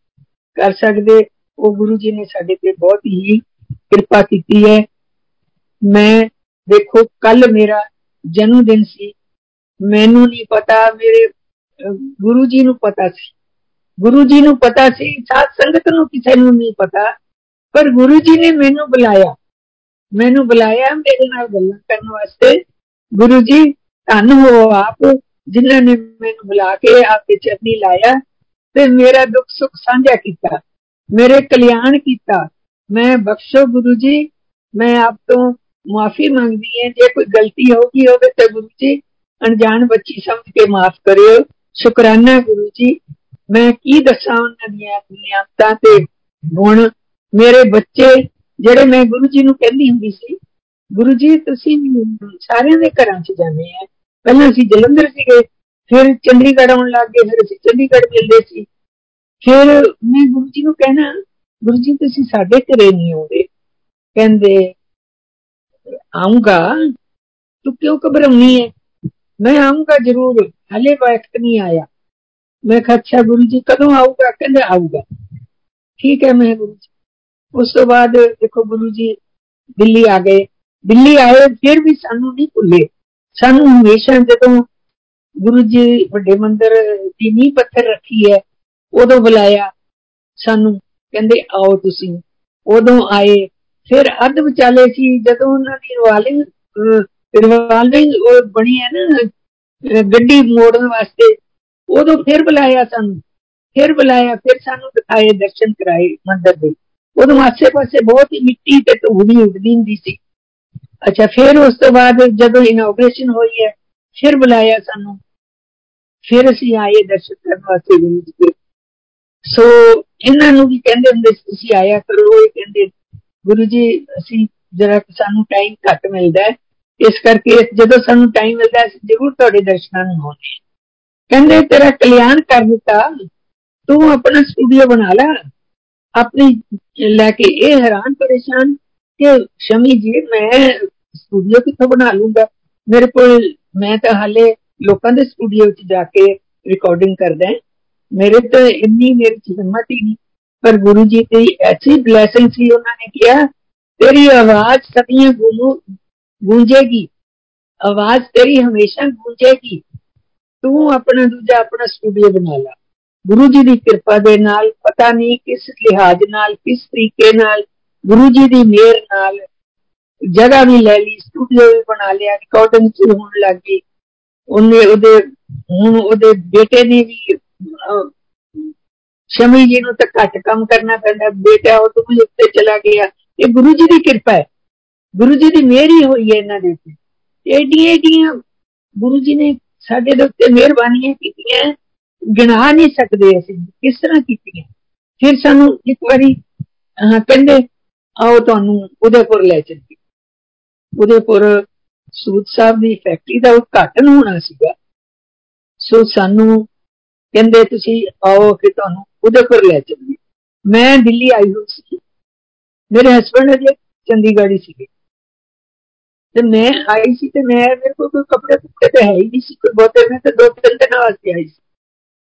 ਕਰ ਸਕਦੇ ਉਹ ਗੁਰੂ ਜੀ ਨੇ ਸਾਡੇ ਤੇ ਬਹੁਤ ਹੀ ਕਿਰਪਾ ਕੀਤੀ ਹੈ ਮੈਂ ਦੇਖੋ ਕੱਲ ਮੇਰਾ ਜਨਮ ਦਿਨ ਸੀ ਮੈਨੂੰ ਨਹੀਂ ਪਤਾ ਮੇਰੇ ਗੁਰੂ ਜੀ ਨੂੰ ਪਤਾ ਸੀ ਗੁਰੂ ਜੀ ਨੂੰ ਪਤਾ ਸੀ ਸਾਧ ਸੰਗਤ ਨੂੰ ਕਿਸੇ ਨੂੰ ਨਹੀਂ ਪਤਾ ਪਰ ਗੁਰੂ ਜੀ ਨੇ ਮੈਨੂੰ ਬੁਲਾਇਆ ਮੈਨੂੰ ਬੁਲਾਇਆ ਮੇਰੇ ਨਾਲ ਗੱਲਾਂ ਕਰਨ ਵਾਸਤੇ ਗੁਰੂ ਜੀ ਧੰਨ ਹੋ ਆਪ ਜਿਨ੍ਹਾਂ ਨੇ ਮੈਨੂੰ ਬੁਲਾ ਕੇ ਆਪੇ ਚਰਨੀ ਲਾਇਆ ਤੇ ਮੇਰਾ ਦੁੱਖ ਸੁੱਖ ਸਾਂਝਾ ਕੀਤਾ ਮੇਰੇ ਕਲਿਆਣ ਕੀਤਾ ਮੈਂ ਬਖਸ਼ੋ ਗੁਰੂ ਜੀ ਮੈਂ ਆਪ ਤੋਂ ਮਾਫੀ ਮੰਗਦੀ ਹਾਂ ਜੇ ਕੋਈ ਗਲਤੀ ਹੋ ਗਈ ਹੋਵੇ ਤਾਂ ਗੁਰੂ ਜੀ ਅਣਜਾਣ ਬੱਚੀ ਸਮਝ ਕੇ ਮਾਫ ਕਰਿਓ ਸ਼ੁਕਰਾਨਾ ਗੁਰੂ ਜੀ ਮੈਂ ਕੀ ਦੱਸਾਂ ਉਹਨਾਂ ਦੀਆਂ ਨਿਯਮਤਾਂ ਤੇ ਗੁਣ ਮੇਰੇ ਬੱਚੇ ਜਿਹੜੇ ਮੈਂ ਗੁਰੂ ਜੀ ਨੂੰ ਕਹਿੰਦੀ ਹੁੰਦੀ ਸੀ ਗੁਰੂ ਜੀ ਤੁਸੀਂ ਸਾਰਿਆਂ ਦੇ ਘਰਾਂ 'ਚ ਜਾਂਦੇ ਆ ਪਹਿਲਾਂ ਅਸੀਂ ਜਲੰਧਰ ਸੀਗੇ ਫਿਰ ਚੰਡੀਗੜ੍ਹ ਆਉਣ ਲੱਗ ਗਏ ਫਿਰ ਅਸੀਂ ਚੰਡੀਗੜ੍ਹ ਮਿਲਦੇ ਸੀ ਫਿਰ ਮੈਂ ਗੁਰੂ ਜੀ ਨੂੰ ਕਹਿਣਾ ਗੁਰੂ ਜੀ ਤੁਸੀਂ ਸਾਡੇ ਘਰੇ ਨਹੀਂ ਆਉਂਦੇ ਕਹਿੰਦੇ ਆਉਂਗਾ ਤੂੰ ਕਿਉਂ ਘਬਰਾਉਣੀ ਹੈ ਮੈਂ ਆਉਂਗਾ ਜ਼ਰੂਰ ਹਲੇ ਵਕਤ ਨਹੀਂ ਆਇਆ ਮੈਂ ਕਿਹਾ ਅੱਛਾ ਗੁਰੂ ਜੀ ਕਦੋਂ ਆਊਗਾ ਕਹਿੰਦੇ ਆਊਗਾ ਠੀਕ ਹੈ ਮੈਂ ਗੁਰੂ ਜੀ ਉਸ ਤੋਂ ਬਾਅਦ ਦੇਖੋ ਗੁਰੂ ਜੀ ਦਿੱਲੀ ਆ ਗਏ ਦਿੱਲੀ ਆਏ ਫਿਰ ਵੀ ਸਾਨੂੰ ਨਹੀਂ ਭੁੱਲੇ ਸਾਨੂੰ ਹਮੇਸ਼ਾ ਜਦੋਂ ਗੁਰੂ ਜੀ ਵੱਡੇ ਮੰਦਰ ਦੀ ਨੀਂਹ ਪੱਥਰ ਰੱਖੀ ਹੈ ਉਦੋਂ ਬੁਲਾਇਆ ਸਾਨੂੰ ਕਹਿੰਦੇ ਆਓ ਤੁਸੀਂ ਉਦੋਂ ਆਏ ਫਿਰ ਅੱਧ ਵਿਚਾਲੇ ਸੀ ਜਦੋਂ ਉਹਨਾਂ ਦੀ ਰਵਾਲਿੰਗ ਰਿਵਾਲਵਿੰਗ ਉਹ ਬਣੀ ਹੈ ਨਾ ਗੱਡੀ ਮੋੜਨ ਵਾਸਤੇ ਉਦੋਂ ਫਿਰ ਬੁਲਾਇਆ ਸਾਨੂੰ, ਫਿਰ ਬੁਲਾਇਆ, ਫਿਰ ਸਾਨੂੰ ਦਿਖਾਏ, ਦਰਸ਼ਨ ਕਰਾਏ ਮੰਦਰ ਦੇ। ਉਦੋਂ ਆਸੇ-ਪਾਸੇ ਬਹੁਤ ਹੀ ਮਿੱਟੀ ਤੇ ਧੂੜੀ ਉੱਡਦੀ ਹੁੰਦੀ ਸੀ। ਅੱਛਾ, ਫਿਰ ਉਸ ਤੋਂ ਬਾਅਦ ਜਦੋਂ ਇਨੋਗ੍ਰੇਸ਼ਨ ਹੋਈ ਹੈ, ਫਿਰ ਬੁਲਾਇਆ ਸਾਨੂੰ। ਫਿਰ ਅਸੀਂ ਆਏ ਦਰਸ਼ਨ ਕਰਨ ਵਾਸਤੇ ਗੁਰੂ ਜੀ ਦੇ ਸੋ ਇਹਨਾਂ ਨੂੰ ਵੀ ਕਹਿੰਦੇ ਹੁੰਦੇ ਤੁਸੀਂ ਆਇਆ ਕਰੋ। ਇਹ ਕਹਿੰਦੇ, ਗੁਰੂ ਜੀ, ਅਸੀਂ ਜਰਾ ਸਾਨੂੰ ਟਾਈਮ ਘੱਟ ਮਿਲਦਾ ਹੈ। ਇਸ ਕਰਕੇ ਜਦੋਂ ਸਾਨੂੰ ਟਾਈਮ ਮਿਲਦਾ ਅਸੀਂ ਜ਼ਰੂਰ ਤੁਹਾਡੇ ਦਰਸ਼ਨਾਂ ਨੂੰ ਆਉਂਦੇ ਕਹਿੰਦੇ ਤੇਰਾ ਕਲਿਆਣ ਕਰ ਦਿੱਤਾ ਤੂੰ ਆਪਣਾ ਸਟੂਡੀਓ ਬਣਾ ਲੈ ਆਪਣੀ ਲੈ ਕੇ ਇਹ ਹੈਰਾਨ ਪਰੇਸ਼ਾਨ ਕਿ ਸ਼ਮੀ ਜੀ ਮੈਂ ਸਟੂਡੀਓ ਕਿੱਥੋਂ ਬਣਾ ਲੂੰਗਾ ਮੇਰੇ ਕੋਲ ਮੈਂ ਤਾਂ ਹਾਲੇ ਲੋਕਾਂ ਦੇ ਸਟੂਡੀਓ ਵਿੱਚ ਜਾ ਕੇ ਰਿਕਾਰਡਿੰਗ ਕਰਦਾ ਮੇਰੇ ਤਾਂ ਇੰਨੀ ਮੇਰੀ ਹਿੰਮਤ ਹੀ ਨਹੀਂ ਪਰ ਗੁਰੂ ਜੀ ਦੀ ਐਸੀ ਬਲੇਸਿੰਗ ਸੀ ਉਹਨਾਂ ਨੇ ਕਿਹਾ ਤੇਰੀ ਆਵਾਜ਼ ਸਦੀਆਂ ਗੂੰਜੇਗੀ ਆਵਾਜ਼ ਤੇਰੀ ਹਮੇਸ਼ਾ ਗੂੰਜੇਗੀ ਤੂੰ ਆਪਣਾ ਦੂਜਾ ਆਪਣਾ ਸਟੂਡੀਓ ਬਣਾ ਲਾ ਗੁਰੂ ਜੀ ਦੀ ਕਿਰਪਾ ਦੇ ਨਾਲ ਪਤਾ ਨਹੀਂ ਕਿਸ ਲਿਹਾਜ਼ ਨਾਲ ਕਿਸ ਤਰੀਕੇ ਨਾਲ ਗੁਰੂ ਜੀ ਦੀ ਮਿਹਰ ਨਾਲ ਜਗ੍ਹਾ ਵੀ ਲੈ ਲਈ ਸਟੂਡੀਓ ਵੀ ਬਣਾ ਲਿਆ ਰਿਕਾਰਡਿੰਗ ਵੀ ਹੋਣ ਲੱਗੀ ਉਹਨੇ ਉਹਦੇ ਹੁਣ ਉਹਦੇ ਬੇਟੇ ਨੇ ਵੀ ਸ਼ਮੀ ਜੀ ਨੂੰ ਤਾਂ ਘੱਟ ਕੰਮ ਕਰਨਾ ਪੈਂਦਾ ਬੇਟਾ ਉਹ ਤੋਂ ਵੀ ਉੱਤੇ ਚਲਾ ਗਿਆ ਇਹ ਗੁਰੂ ਜੀ ਦੀ ਕਿਰਪਾ ਹੈ ਗੁਰੂ ਜੀ ਦੀ ਮਿਹਰ ਹੀ ਹੋਈ ਹੈ ਇਹਨਾਂ ਦੇ ਉੱਤੇ ਏਡੀਆਂ ਏਡੀਆਂ ਗੁਰੂ ਜੀ ਨੇ ਸਾਡੇ ਦੇ ਉੱਤੇ ਮਿਹਰਬਾਨੀਆਂ ਕੀਤੀਆਂ, ਗਿਣਾ ਨਹੀਂ ਸਕਦੇ ਅਸੀਂ, ਕਿਸ ਤਰ੍ਹਾਂ ਕੀਤੀਆਂ। ਫਿਰ ਸਾਨੂੰ ਇੱਕ ਵਾਰੀ ਕਹਿੰਦੇ, ਆਓ ਤੁਹਾਨੂੰ ਉਦੇਪੁਰ ਲੈ ਚੱਲੀਏ। ਉਦੇਪੁਰ ਸੂਦ ਸਾਹਿਬ ਦੀ ਫੈਕਟਰੀ ਦਾ ਉਦਘਾਟਨ ਹੋਣਾ ਸੀਗਾ। ਸੋ ਸਾਨੂੰ ਕਹਿੰਦੇ, ਤੁਸੀਂ ਆਓ ਕਿ ਤੁਹਾਨੂੰ ਉਦੇਪੁਰ ਲੈ ਚੱਲੀਏ। ਮੈਂ ਦਿੱਲੀ ਆਈ ਹੋਈ ਸੀ। ਮੇਰੇ ਹਸਬੰਡ ਅਜੇ ਚੰਡੀਗੜ੍ਹ ਹੀ ਸੀਗੇ। ਤੇ ਮੈਂ ਆਈ ਸੀ ਤੇ ਮੈਂ ਮੇਰੇ ਕੋਲ ਕੋਈ ਕੱਪੜੇ ਕੁੱਪੜੇ ਤੇ ਹੈ ਹੀ ਨਹੀਂ ਸੀ ਕੋਈ ਬਹੁਤੇ ਮੈਂ ਤੇ ਦੋ ਤਿੰਨ ਦਿਨ ਵਾਸਤੇ ਆਈ ਸੀ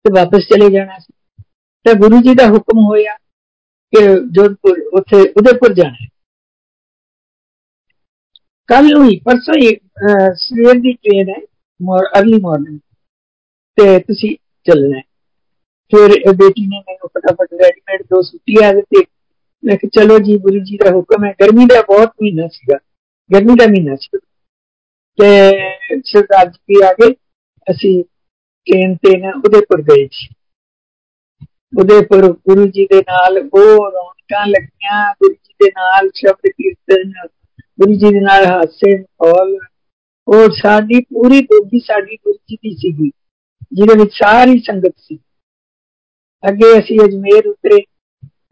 ਤੇ ਵਾਪਸ ਚਲੇ ਜਾਣਾ ਸੀ ਤਾਂ ਗੁਰੂ ਜੀ ਦਾ ਹੁਕਮ ਹੋਇਆ ਕਿ ਜੋਧਪੁਰ ਉੱਥੇ ਉਦੇਪੁਰ ਜਾਣਾ ਕੱਲ ਨੂੰ ਹੀ ਪਰਸੋਂ ਹੀ ਸਵੇਰ ਦੀ ਟ੍ਰੇਨ ਹੈ ਮੋਰ ਅਰਲੀ ਮਾਰਨਿੰਗ ਤੇ ਤੁਸੀਂ ਚੱਲਣਾ ਫਿਰ ਬੇਟੀ ਨੇ ਮੈਨੂੰ ਫਟਾਫਟ ਰੈਡੀਮੇਡ ਦੋ ਸੁੱਟੀ ਆ ਦਿੱਤੇ ਮੈਂ ਕਿ ਚਲੋ ਜੀ ਗੁਰੂ ਜੀ ਦਾ ਹੁਕਮ ਹੈ ਗਰਮੀ ਦਾ ਬਹੁਤ ਮਹੀਨਾ ਸੀਗਾ ਗਰਮੀ ਦਾ ਮਹੀਨਾ ਸੀ ਤੇ ਸਰਦਾਰ ਜੀ ਆ ਗਏ ਅਸੀਂ ਟ੍ਰੇਨ ਤੇ ਨਾ ਉਦੇਪੁਰ ਗਏ ਸੀ ਉਦੇਪੁਰ ਗੁਰੂ ਜੀ ਦੇ ਨਾਲ ਉਹ ਰੌਣਕਾਂ ਲੱਗੀਆਂ ਗੁਰੂ ਜੀ ਦੇ ਨਾਲ ਸ਼ਬਦ ਕੀਰਤਨ ਗੁਰੂ ਜੀ ਦੇ ਨਾਲ ਹਾਸੇ ਮਖੌਲ ਉਹ ਸਾਡੀ ਪੂਰੀ ਬੋਗੀ ਸਾਡੀ ਗੁਰੂ ਜੀ ਦੀ ਸੀਗੀ ਜਿਹਦੇ ਵਿੱਚ ਸਾਰੀ ਸੰਗਤ ਸੀ ਅੱਗੇ ਅਸੀਂ ਅਜਮੇਰ ਉਤਰੇ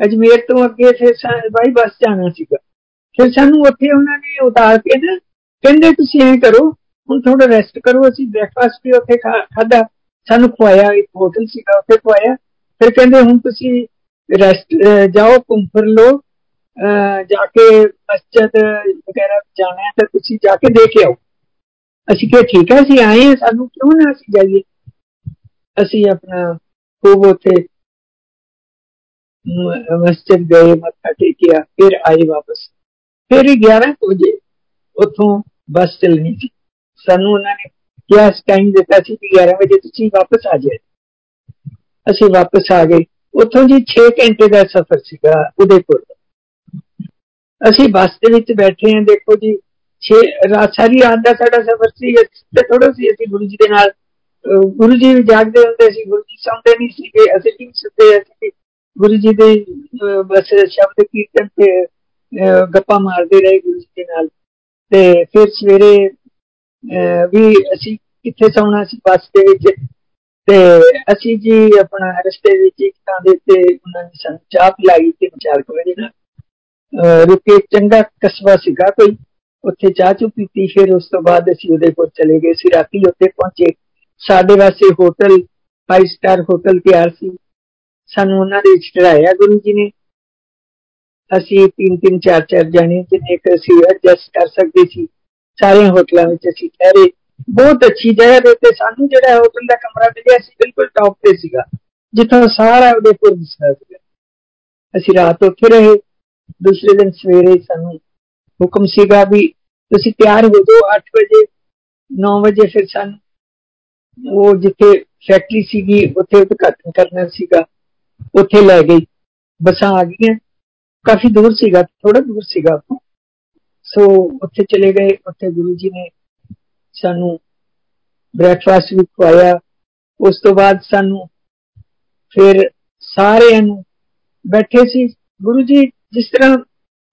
ਅਜਮੇਰ ਤੋਂ ਅੱਗੇ ਫਿਰ ਬਾਈ ਬੱਸ ਜਾਣਾ ਸੀਗਾ ਫਿਰ ਸਾਨੂੰ ਉੱਥੇ ਉਹਨਾਂ ਨੇ ਉਤਾਰ ਕੇ ਨਾ ਕਹਿੰਦੇ ਤੁਸੀਂ ਐਂ ਕਰੋ ਹੁਣ ਥੋੜਾ ਰੈਸਟ ਕਰੋ ਅਸੀਂ ਬ੍ਰੇਕਫਾਸਟ ਵੀ ਉੱਥੇ ਖਾਦਾ ਸਾਨੂੰ ਖਵਾਇਆ ਇੱਕ ਹੋਟਲ ਸੀਗਾ ਉੱਥੇ ਖਵਾਇਆ ਫਿਰ ਕਹਿੰਦੇ ਹੁਣ ਤੁਸੀਂ ਰੈਸਟ ਜਾਓ ਘੁੰਮ ਫਿਰ ਲਓ ਜਾ ਕੇ ਮਸਜਿਦ ਵਗੈਰਾ ਜਾਣਾ ਹੈ ਤਾਂ ਤੁਸੀਂ ਜਾ ਕੇ ਦੇਖ ਆਓ ਅਸੀਂ ਕਿਹਾ ਠੀਕ ਹੈ ਅਸੀਂ ਆਏ ਹਾਂ ਸਾਨੂੰ ਕਿਉਂ ਨਾ ਅਸੀਂ ਜਾਈਏ ਅਸੀਂ ਆਪਣਾ ਖੂਬ ਉੱਥੇ ਮਸਜਿਦ ਗਏ ਮੱਥਾ ਟੇਕਿਆ ਫਿਰ ਆਏ ਵਾਪਸ ਫਿਰ 11 ਵਜੇ ਉੱਥੋਂ ਬੱਸ ਚੱਲਣੀ ਸੀ ਸਾਨੂੰ ਉਹਨਾਂ ਨੇ ਕਿਹਾ ਟਾਈਮ ਦਿੱਤਾ ਸੀ ਕਿ 11 ਵਜੇ ਤੁਸੀਂ ਵਾਪਸ ਆ ਜਾਏ ਅਸੀਂ ਵਾਪਸ ਆ ਗਏ ਉੱਥੋਂ ਜੀ 6 ਘੰਟੇ ਦਾ ਸਫ਼ਰ ਸੀਗਾ ਉਦੇਪੁਰ ਅਸੀਂ ਬੱਸ ਦੇ ਵਿੱਚ ਬੈਠੇ ਹਾਂ ਦੇਖੋ ਜੀ 6 ਰਾਤ ਸਾਰੀ ਰਾਤ ਦਾ ਸਾਡਾ ਸਫ਼ਰ ਸੀ ਤੇ ਥੋੜਾ ਸੀ ਅਸੀਂ ਗੁਰੂ ਜੀ ਦੇ ਨਾਲ ਗੁਰੂ ਜੀ ਵੀ ਜਾਗਦੇ ਹੁੰਦੇ ਸੀ ਗੁਰੂ ਜੀ ਸੌਂਦੇ ਨਹੀਂ ਸੀਗੇ ਅਸੀਂ ਵੀ ਸੁੱਤੇ ਅਸੀਂ ਗੁਰੂ ਜੀ ਦੇ ਬਸ ਸ਼ਬਦ ਕੀਰਤਨ ਤੇ ਗੱਪਾਂ ਮਾਰਦੇ ਰਹੇ ਗੁਰੂ ਜੀ ਦੇ ਨਾਲ। ਤੇ ਫਿਰ ਸਵੇਰੇ ਵੀ ਅਸੀਂ ਕਿੱਥੇ ਸੌਣਾ ਸੀ ਬੱਸ ਦੇ ਵਿੱਚ? ਤੇ ਅਸੀਂ ਜੀ ਆਪਣਾ ਰਸਤੇ ਵਿੱਚ ਇੱਕ ਥਾਂ ਦੇ ਉੱਤੇ ਉਹਨਾਂ ਨੇ ਸਾਨੂੰ ਚਾਹ ਪਿਲਾਈ ਤੇ ਚਾਰ ਵਜੇ ਨਾਲ ਰੁਕੇ। ਚੰਗਾ ਕਸਬਾ ਸੀਗਾ ਕੋਈ। ਉੱਥੇ ਚਾਹ ਚੁ ਪੀਤੀ। ਫਿਰ ਉਸ ਤੋਂ ਬਾਅਦ ਅਸੀਂ ਉਹਦੇ ਕੋਲ ਚਲੇ ਗਏ। ਸੀ ਰਾਤੀ ਉੱਥੇ ਪਹੁੰਚੇ। ਸਾਡੇ ਵਾਸਤੇ ਹੋਟਲ 5 ਸਟਾਰ ਹੋਟਲ ਤਿਆਰ ਸੀ। ਸਾਨੂੰ ਉਹਨਾਂ ਦੇ ਵਿੱਚ ਚੜਾਇਆ ਗੁਰੂ ਜੀ ਨੇ। ਅਸੀਂ ਤਿੰਨ ਤਿੰਨ ਚਾਰ ਚਾਰ ਜਾਣੇ ਜਿੰਨੇ ਕਿ ਅਸੀਂ ਐਡਜਸਟ ਕਰ ਸਕਦੇ ਸੀ ਸਾਰੇ ਹੋਟਲਾਂ ਵਿੱਚ ਅਸੀਂ ਠਹਿਰੇ ਬਹੁਤ ਅੱਛੀ ਜਗ੍ਹਾ ਦੇ ਉੱਤੇ ਸਾਨੂੰ ਜਿਹੜਾ ਹੋਟਲ ਦਾ ਕਮਰਾ ਮਿਲਿਆ ਸੀ ਬਿਲਕੁਲ ਟੌਪ ਤੇ ਸੀਗਾ ਜਿੱਥੋਂ ਸਾਰਾ ਉਦੇਪੁਰ ਦਿਸਦਾ ਸੀਗਾ ਅਸੀਂ ਰਾਤ ਉੱਥੇ ਰਹੇ ਦੂਸਰੇ ਦਿਨ ਸਵੇਰੇ ਸਾਨੂੰ ਹੁਕਮ ਸੀਗਾ ਵੀ ਤੁਸੀਂ ਤਿਆਰ ਹੋ ਜਾਓ 8 ਵਜੇ 9 ਵਜੇ ਫਿਰ ਸਾਨੂੰ ਉਹ ਜਿੱਥੇ ਫੈਕਟਰੀ ਸੀਗੀ ਉੱਥੇ ਉਦਘਾਟਨ ਕਰਨਾ ਸੀਗਾ ਉੱਥੇ ਲੈ ਗਈ ਬਸਾਂ ਆ ਗਈਆਂ ਕਾਫੀ ਦੂਰ ਸੀਗਾ ਥੋੜਾ ਦੂਰ ਸੀਗਾ ਸੋ ਉੱਥੇ ਚਲੇ ਗਏ ਉੱਥੇ ਗੁਰੂ ਜੀ ਨੇ ਸਾਨੂੰ ਬ੍ਰੇਕਫਾਸਟ ਵੀ ਖਵਾਇਆ ਉਸ ਤੋਂ ਬਾਅਦ ਸਾਨੂੰ ਫਿਰ ਸਾਰਿਆਂ ਨੂੰ ਬੈਠੇ ਸੀ ਗੁਰੂ ਜੀ ਜਿਸ ਤਰ੍ਹਾਂ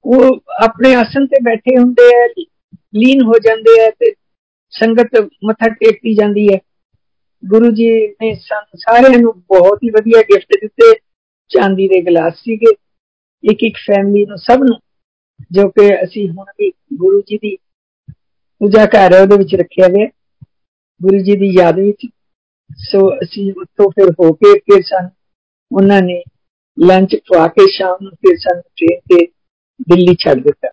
ਉਹ ਆਪਣੇ ਆਸਨ ਤੇ ਬੈਠੇ ਹੁੰਦੇ ਆ ਲੀਨ ਹੋ ਜਾਂਦੇ ਆ ਤੇ ਸੰਗਤ ਮੱਥਾ ਟੇਕਦੀ ਜਾਂਦੀ ਹੈ ਗੁਰੂ ਜੀ ਨੇ ਸਾਰਿਆਂ ਨੂੰ ਬਹੁਤ ਹੀ ਵਧੀਆ ਗਿਫਟ ਦਿੱਤੇ ਚਾਂਦੀ ਦੇ ਗਲਾਸ ਸੀਗੇ ਇੱਕ ਇੱਕ ਫੈਮਿਲੀ ਨੂੰ ਸਭ ਨੂੰ ਜੋ ਕਿ ਅਸੀਂ ਹੁਣ ਵੀ ਗੁਰੂ ਜੀ ਦੀ ਪੂਜਾ ਕਰ ਰਹੇ ਉਹਦੇ ਵਿੱਚ ਰੱਖਿਆ ਗਿਆ ਗੁਰੂ ਜੀ ਦੀ ਯਾਦ ਵਿੱਚ ਸੋ ਅਸੀਂ ਉੱਥੋਂ ਫਿਰ ਹੋ ਕੇ ਫਿਰ ਸਨ ਉਹਨਾਂ ਨੇ ਲੰਚ ਖਵਾ ਕੇ ਸ਼ਾਮ ਨੂੰ ਫਿਰ ਸਾਨੂੰ ਟ੍ਰੇਨ ਤੇ ਦਿੱਲੀ ਛੱਡ ਦਿੱਤਾ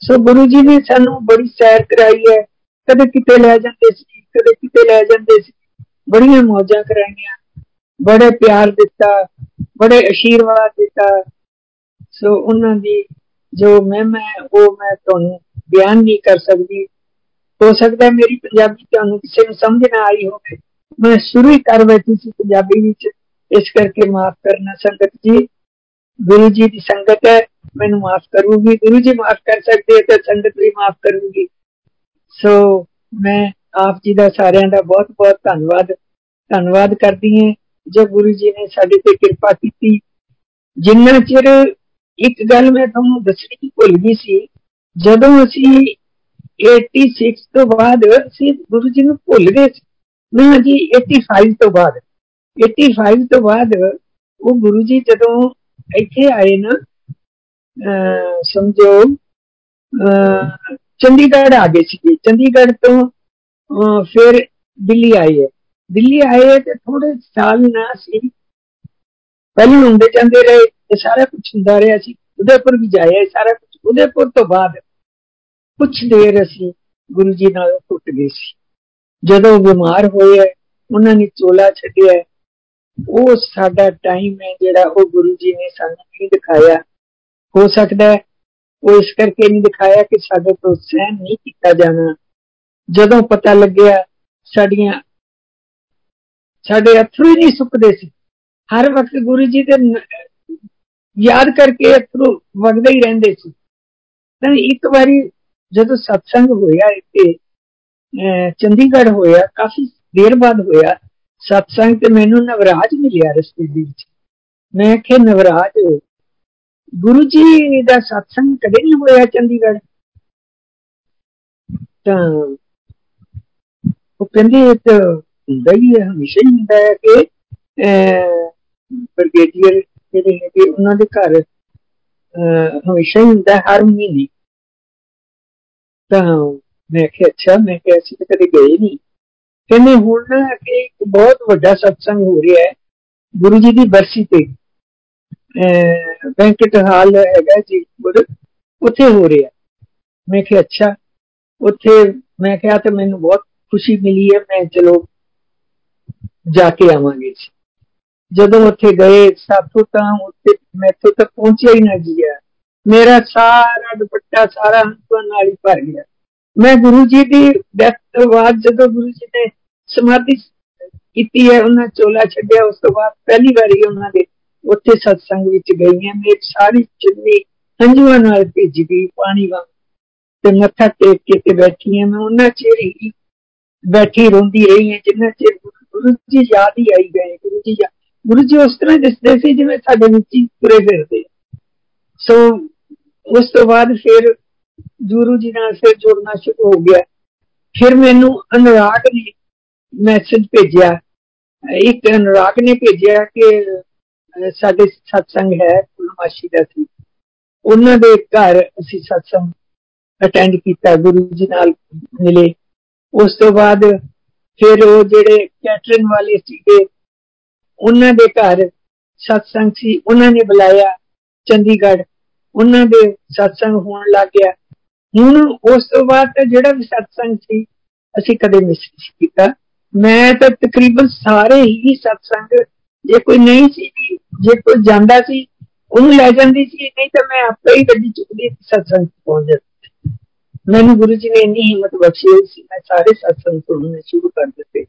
ਸੋ ਗੁਰੂ ਜੀ ਨੇ ਸਾਨੂੰ ਬੜੀ ਸੈਰ ਕਰਾਈ ਹੈ ਕਦੇ ਕਿਤੇ ਲੈ ਜਾਂਦੇ ਸੀ ਕਦੇ ਕਿਤੇ ਲੈ ਜਾਂਦੇ ਸੀ ਬੜੀਆਂ ਮੌਜਾਂ ਕਰਾਈਆਂ ਬੜੇ ਪਿਆਰ ਦਿੱਤਾ ਬੜੇ ਅਸ਼ੀਰਵਾਦ ਦਿੱਤਾ ਸੋ ਉਹਨਾਂ ਦੀ ਜੋ ਮੈਂ ਮੈਂ ਉਹ ਮੈਂ ਤੁਹਾਨੂੰ ਬਿਆਨ ਨਹੀਂ ਕਰ ਸਕਦੀ ਹੋ ਸਕਦਾ ਮੇਰੀ ਪੰਜਾਬੀ ਤੁਹਾਨੂੰ ਕਿਸੇ ਨੂੰ ਸਮਝ ਨਾ ਆਈ ਹੋਵੇ ਮੈਂ ਸ਼ੁਰੂ ਹੀ ਕਰ ਬੈਠੀ ਸੀ ਪੰਜਾਬੀ ਵਿੱਚ ਇਸ ਕਰਕੇ ਮਾਫ ਕਰਨਾ ਸੰਗਤ ਜੀ ਗੁਰੂ ਜੀ ਦੀ ਸੰਗਤ ਹੈ ਮੈਨੂੰ ਮਾਫ ਕਰੂਗੀ ਗੁਰੂ ਜੀ ਮਾਫ ਕਰ ਸਕਦੇ ਤੇ ਸੰਗਤ ਵੀ ਮਾਫ ਕਰੂਗੀ ਸੋ ਮੈਂ ਆਪ ਜੀ ਦਾ ਸਾਰਿਆਂ ਦਾ ਬਹੁਤ ਬਹੁਤ ਧੰਨਵਾਦ ਧੰਨਵਾਦ ਕਰਦੀ ਹਾਂ ਜੋ ਗੁਰੂ ਜੀ ਨੇ ਸਾਡੇ ਤੇ ਕਿਰਪਾ ਕੀਤੀ ਜਿੰਨਾ ਚਿਰ ਇੱਕ ਗੱਲ ਮੈਂ ਤੁਹਾਨੂੰ ਦੱਸਣੀ ਭੁੱਲ ਗਈ ਸੀ ਜਦੋਂ ਅਸੀਂ 86 ਤੋਂ ਬਾਅਦ ਅਸੀਂ ਗੁਰੂ ਜੀ ਨੂੰ ਭੁੱਲ ਗਏ ਸੀ ਨਾ ਜੀ 85 ਤੋਂ ਬਾਅਦ 85 ਤੋਂ ਬਾਅਦ ਉਹ ਗੁਰੂ ਜੀ ਜਦੋਂ ਇੱਥੇ ਆਏ ਨਾ ਸਮਝੋ ਚੰਡੀਗੜ੍ਹ ਆ ਗਏ ਸੀ ਚੰਡੀਗੜ੍ਹ ਤੋਂ ਫਿਰ ਦਿੱਲੀ ਆਏ ਹੈ ਦਿੱਲੀ ਆਏ ਤੇ ਥੋੜੇ ਸਾਲ ਨਾ ਸੀ ਪਹਿਲਾਂ ਹੁੰਦੇ ਜਾਂਦੇ ਰਹੇ ਇਹ ਸਾਰਾ ਕੁਝ ਹੁੰਦਾ ਰਿਹਾ ਸੀ ਉਦੇਪੁਰ ਵੀ ਜਾਇਆ ਸਾਰਾ ਕੁਝ ਉਦੇਪੁਰ ਤੋਂ ਬਾਅਦ ਕੁਝ ਦੇਰ ਅਸੀਂ ਗੁਰੂ ਜੀ ਨਾਲ ਟੁੱਟ ਗਏ ਸੀ ਜਦੋਂ ਬਿਮਾਰ ਹੋਏ ਉਹਨਾਂ ਨੇ ਚੋਲਾ ਛੱਡਿਆ ਉਹ ਸਾਡਾ ਟਾਈਮ ਹੈ ਜਿਹੜਾ ਉਹ ਗੁਰੂ ਜੀ ਨੇ ਸਾਨੂੰ ਨਹੀਂ ਦਿਖਾਇਆ ਹੋ ਸਕਦਾ ਹੈ ਉਹ ਇਸ ਕਰਕੇ ਨਹੀਂ ਦਿਖਾਇਆ ਕਿ ਸਾਡੇ ਤੋਂ ਸਹਿਨ ਨਹੀਂ ਕੀਤਾ ਜਾਣਾ ਜਦੋਂ ਪਤਾ ਲੱਗਿਆ ਸਾਡੀਆਂ ਸਾਡੇ ਅਥਰੂ ਹੀ ਨਹੀਂ ਸੁੱਕਦੇ ਸੀ ਹਰ ਵਕਤ ਗੁਰੂ ਜੀ ਦੇ ਯਾਦ ਕਰਕੇ ਅਥਰੂ ਵਗਦੇ ਹੀ ਰਹਿੰਦੇ ਸੀ ਤਾਂ ਇੱਕ ਵਾਰੀ ਜਦੋਂ ਸਤਸੰਗ ਹੋਇਆ ਇੱਥੇ ਚੰਡੀਗੜ੍ਹ ਹੋਇਆ ਕਾਫੀ ਦੇਰ ਬਾਅਦ ਹੋਇਆ ਸਤਸੰਗ ਤੇ ਮੈਨੂੰ ਨਵਰਾਜ ਮਿਲਿਆ ਰਸਤੇ ਵਿੱਚ ਮੈਂ ਕਿ ਨਵਰਾਜ ਗੁਰੂ ਜੀ ਦਾ ਸਤਸੰਗ ਕਦੇ ਨਹੀਂ ਹੋਇਆ ਚੰਡੀਗੜ੍ਹ ਤਾਂ ਉਹ ਕਹਿੰਦੇ ਇੱਕ ਹੁੰਦਾ ਹੀ ਹੈ ਹਮੇਸ਼ਾ ਹੀ ਹੁੰਦਾ ਹੈ ਕਿ ਬਰਗੇਡੀਅਰ ਜਿਹੜੇ ਹੈਗੇ, ਉਹਨਾਂ ਦੇ ਘਰ ਹਮੇਸ਼ਾ ਹੀ ਹੁੰਦਾ, ਹਰ ਮਹੀਨੇ। ਤਾਂ ਮੈਂ ਕਿਹਾ, ਅੱਛਾ, ਮੈਂ ਕਿਹਾ, ਅਸੀਂ ਤਾਂ ਕਦੇ ਗਏ ਨਹੀਂ। ਕਹਿੰਦੇ, ਹੁਣ ਨਾ ਕਿ ਇੱਕ ਬਹੁਤ ਵੱਡਾ ਸਤਸੰਗ ਹੋ ਰਿਹਾ ਹੈ, ਗੁਰੂ ਜੀ ਦੀ ਬਰਸੀ ਤੇ। ਬੈਂਕਟ ਹਾਲ ਹੈਗਾ ਜੀ ਉੱਥੇ ਹੋ ਰਿਹਾ। ਮੈਂ ਕਿਹਾ, ਅੱਛਾ, ਉੱਥੇ ਮੈਂ ਕਿਹਾ, ਤੇ ਮੈਨੂੰ ਬਹੁਤ ਖੁਸ਼ੀ ਮਿਲੀ ਹੈ, ਮੈਂ ਚਲੋ ਜਾ ਕੇ ਆਵਾਂਗੇ ਜਦੋਂ ਉੱਥੇ ਗਏ ਸਾਥੋਂ ਤਾਂ ਉੱਥੇ ਮੈਥੋਂ ਤਾਂ ਪਹੁੰਚਿਆ ਹੀ ਨਾ ਗਿਆ ਮੇਰਾ ਸਾਰਾ ਦੁਪੱਟਾ ਸਾਰਾ ਹੰਸਾਂ ਨਾਲ ਹੀ ਭਰ ਗਿਆ ਮੈਂ ਗੁਰੂ ਜੀ ਦੀ ਡੈਥ ਤੋਂ ਬਾਅਦ ਜਦੋਂ ਗੁਰੂ ਜੀ ਨੇ ਸਮਾਧੀ ਕੀਤੀ ਹੈ ਉਹਨਾਂ ਚੋਲਾ ਛੱਡਿਆ ਉਸ ਤੋਂ ਬਾਅਦ ਪਹਿਲੀ ਵਾਰੀ ਉਹਨਾਂ ਦੇ ਉੱਥੇ ਸਤਸੰਗ ਵਿੱਚ ਗਈ ਹਾਂ ਮੇਰੀ ਸਾਰੀ ਚੁੰਨੀ ਹੰਝੂਆਂ ਨਾਲ ਭਿੱਜ ਗਈ ਪਾਣੀ ਵਾਂਗ ਤੇ ਮੱਥਾ ਟੇਕ ਕੇ ਤੇ ਬੈਠੀ ਹਾਂ ਮੈਂ ਉਹਨਾਂ ਚਿਰ ਹੀ ਬੈਠੀ ਰੋਂਦੀ ਰਹੀ ਹਾਂ ਜਿੰਨਾ ਚਿਰ ਗੁਰੂ ਜੀ ਯਾਦ ਹੀ ਆਈ ਗਏ ਗੁਰੂ ਜੀ ਗੁਰੂ ਜੀ ਉਸ ਤਰ੍ਹਾਂ ਦਿਸਦੇ ਸੀ ਜਿਵੇਂ ਸਾਡੇ ਵਿੱਚ ਹੀ ਤੁਰੇ ਫਿਰਦੇ ਸੋ ਉਸ ਤੋਂ ਬਾਅਦ ਫਿਰ ਗੁਰੂ ਜੀ ਨਾਲ ਫਿਰ ਜੁੜਨਾ ਸ਼ੁਰੂ ਹੋ ਗਿਆ। ਫਿਰ ਮੈਨੂੰ ਅਨੁਰਾਗ ਨੇ ਮੈਸੇਜ ਭੇਜਿਆ। ਇੱਕ ਅਨੁਰਾਗ ਨੇ ਭੇਜਿਆ ਕਿ ਸਾਡੇ ਸਤਸੰਗ ਹੈ ਪੂਰਨਮਾਸ਼ੀ ਦਾ ਸੀ। ਉਹਨਾਂ ਦੇ ਘਰ ਅਸੀਂ ਸਤਸੰਗ ਅਟੈਂਡ ਕੀਤਾ, ਗੁਰੂ ਜੀ ਨਾਲ ਮਿਲੇ। ਉਸ ਤੋਂ ਬਾਅਦ ਫਿਰ ਉਹ ਜਿਹੜੇ ਕੈਟਰਿੰਗ ਵਾਲੇ ਸੀਗੇ ਉਹਨਾਂ ਦੇ ਘਰ ਸਤਸੰਗ ਸੀ ਉਹਨਾਂ ਨੇ ਬੁਲਾਇਆ ਚੰਡੀਗੜ੍ਹ ਉਹਨਾਂ ਦੇ ਸਤਸੰਗ ਹੋਣ ਲੱਗ ਗਿਆ ਹੁਣ ਉਸ ਤੋਂ ਬਾਅਦ ਜਿਹੜਾ ਵੀ ਸਤਸੰਗ ਸੀ ਅਸੀਂ ਕਦੇ ਮਿਸ ਨਹੀਂ ਕੀਤਾ ਮੈਂ ਤਾਂ ਤਕਰੀਬਨ ਸਾਰੇ ਹੀ ਸਤਸੰਗ ਜੇ ਕੋਈ ਨਹੀਂ ਸੀ ਜੇ ਕੋਈ ਜਾਂਦਾ ਸੀ ਉਹਨੂੰ ਲੈ ਜਾਂਦੀ ਸੀ ਨਹੀਂ ਤਾਂ ਮੈਂ ਆਪੇ ਹੀ ਗੱਡੀ ਚੁੱਕਦੀ ਸਤਸੰਗ ਪਹੁੰਚ ਜਾਂਦੀ ਮੈਨੂੰ ਗੁਰੂ ਜੀ ਨੇ ਇੰਨੀ ਹਿੰਮਤ ਬਖਸ਼ੀ ਹੋਈ ਸੀ ਮੈਂ ਸਾਰੇ ਸਤਸੰਗ ਸੁਣਨੇ ਸ਼ੁਰੂ ਕਰ ਦਿੱਤੇ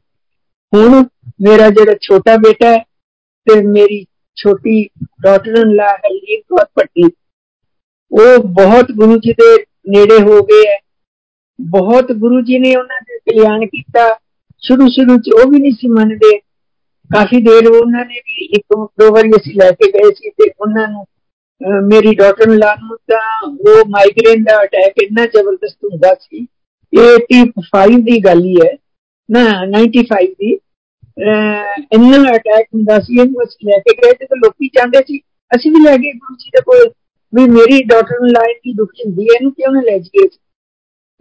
ਹੁਣ ਮੇਰਾ ਜਿਹੜਾ ਛੋਟਾ ਬੇਟਾ ਹੈ ਤੇ ਮੇਰੀ ਛੋਟੀ ਡਾਟਰ ਇਨ ਲਾ ਹੈ ਇਹ ਬਹੁਤ ਪੱਟੀ ਉਹ ਬਹੁਤ ਗੁਰੂ ਜੀ ਦੇ ਨੇੜੇ ਹੋ ਗਏ ਹੈ। ਬਹੁਤ ਗੁਰੂ ਜੀ ਨੇ ਉਹਨਾਂ ਦੇ ਕਲਿਆਣ ਕੀਤਾ। ਸ਼ੁਰੂ ਸ਼ੁਰੂ ਚ ਉਹ ਵੀ ਨਹੀਂ ਸੀ ਮੰਨਦੇ। ਕਾਫੀ ਦੇਰ ਉਹਨਾਂ ਨੇ ਵੀ ਇੱਕ, ਦੋ ਵਾਰੀ ਅਸੀਂ ਲੈ ਕੇ ਗਏ ਸੀ ਤੇ ਉਹਨਾਂ ਨੂੰ ਮੇਰੀ ਡਾਟਰ ਲਾ ਨੂੰ ਤਾਂ ਉਹ ਮਾਈਗ੍ਰੇਨ ਦਾ ਅਟੈਕ ਇੰਨਾ ਜ਼ਬਰਦਸਤ ਹੁੰਦਾ ਸੀ। 85 ਦੀ ਗੱਲ ਹੀ ਹੈ। ਨਾ 95 ਦੀ। ਇੰਨਾ ਅਟੈਕ ਹੁੰਦਾ ਸੀ, ਇਹਨੂੰ ਅਸੀਂ ਲੈ ਕੇ ਗਏ ਤੇ ਲੋਕੀ ਚਾਹੁੰਦੇ ਸੀ, ਅਸੀਂ ਵੀ ਲੈ ਗਏ ਗੁਰੂ ਜੀ ਦੇ ਕੋਲ, ਵੀ ਮੇਰੀ ਡਾਟਰ ਨੂੰ ਲਾਈਨ ਦੀ ਦੁਖੀ ਹੁੰਦੀ ਹੈ, ਇਹਨੂੰ ਕਿਉਂ ਨਾ ਲੈ ਜੀਏ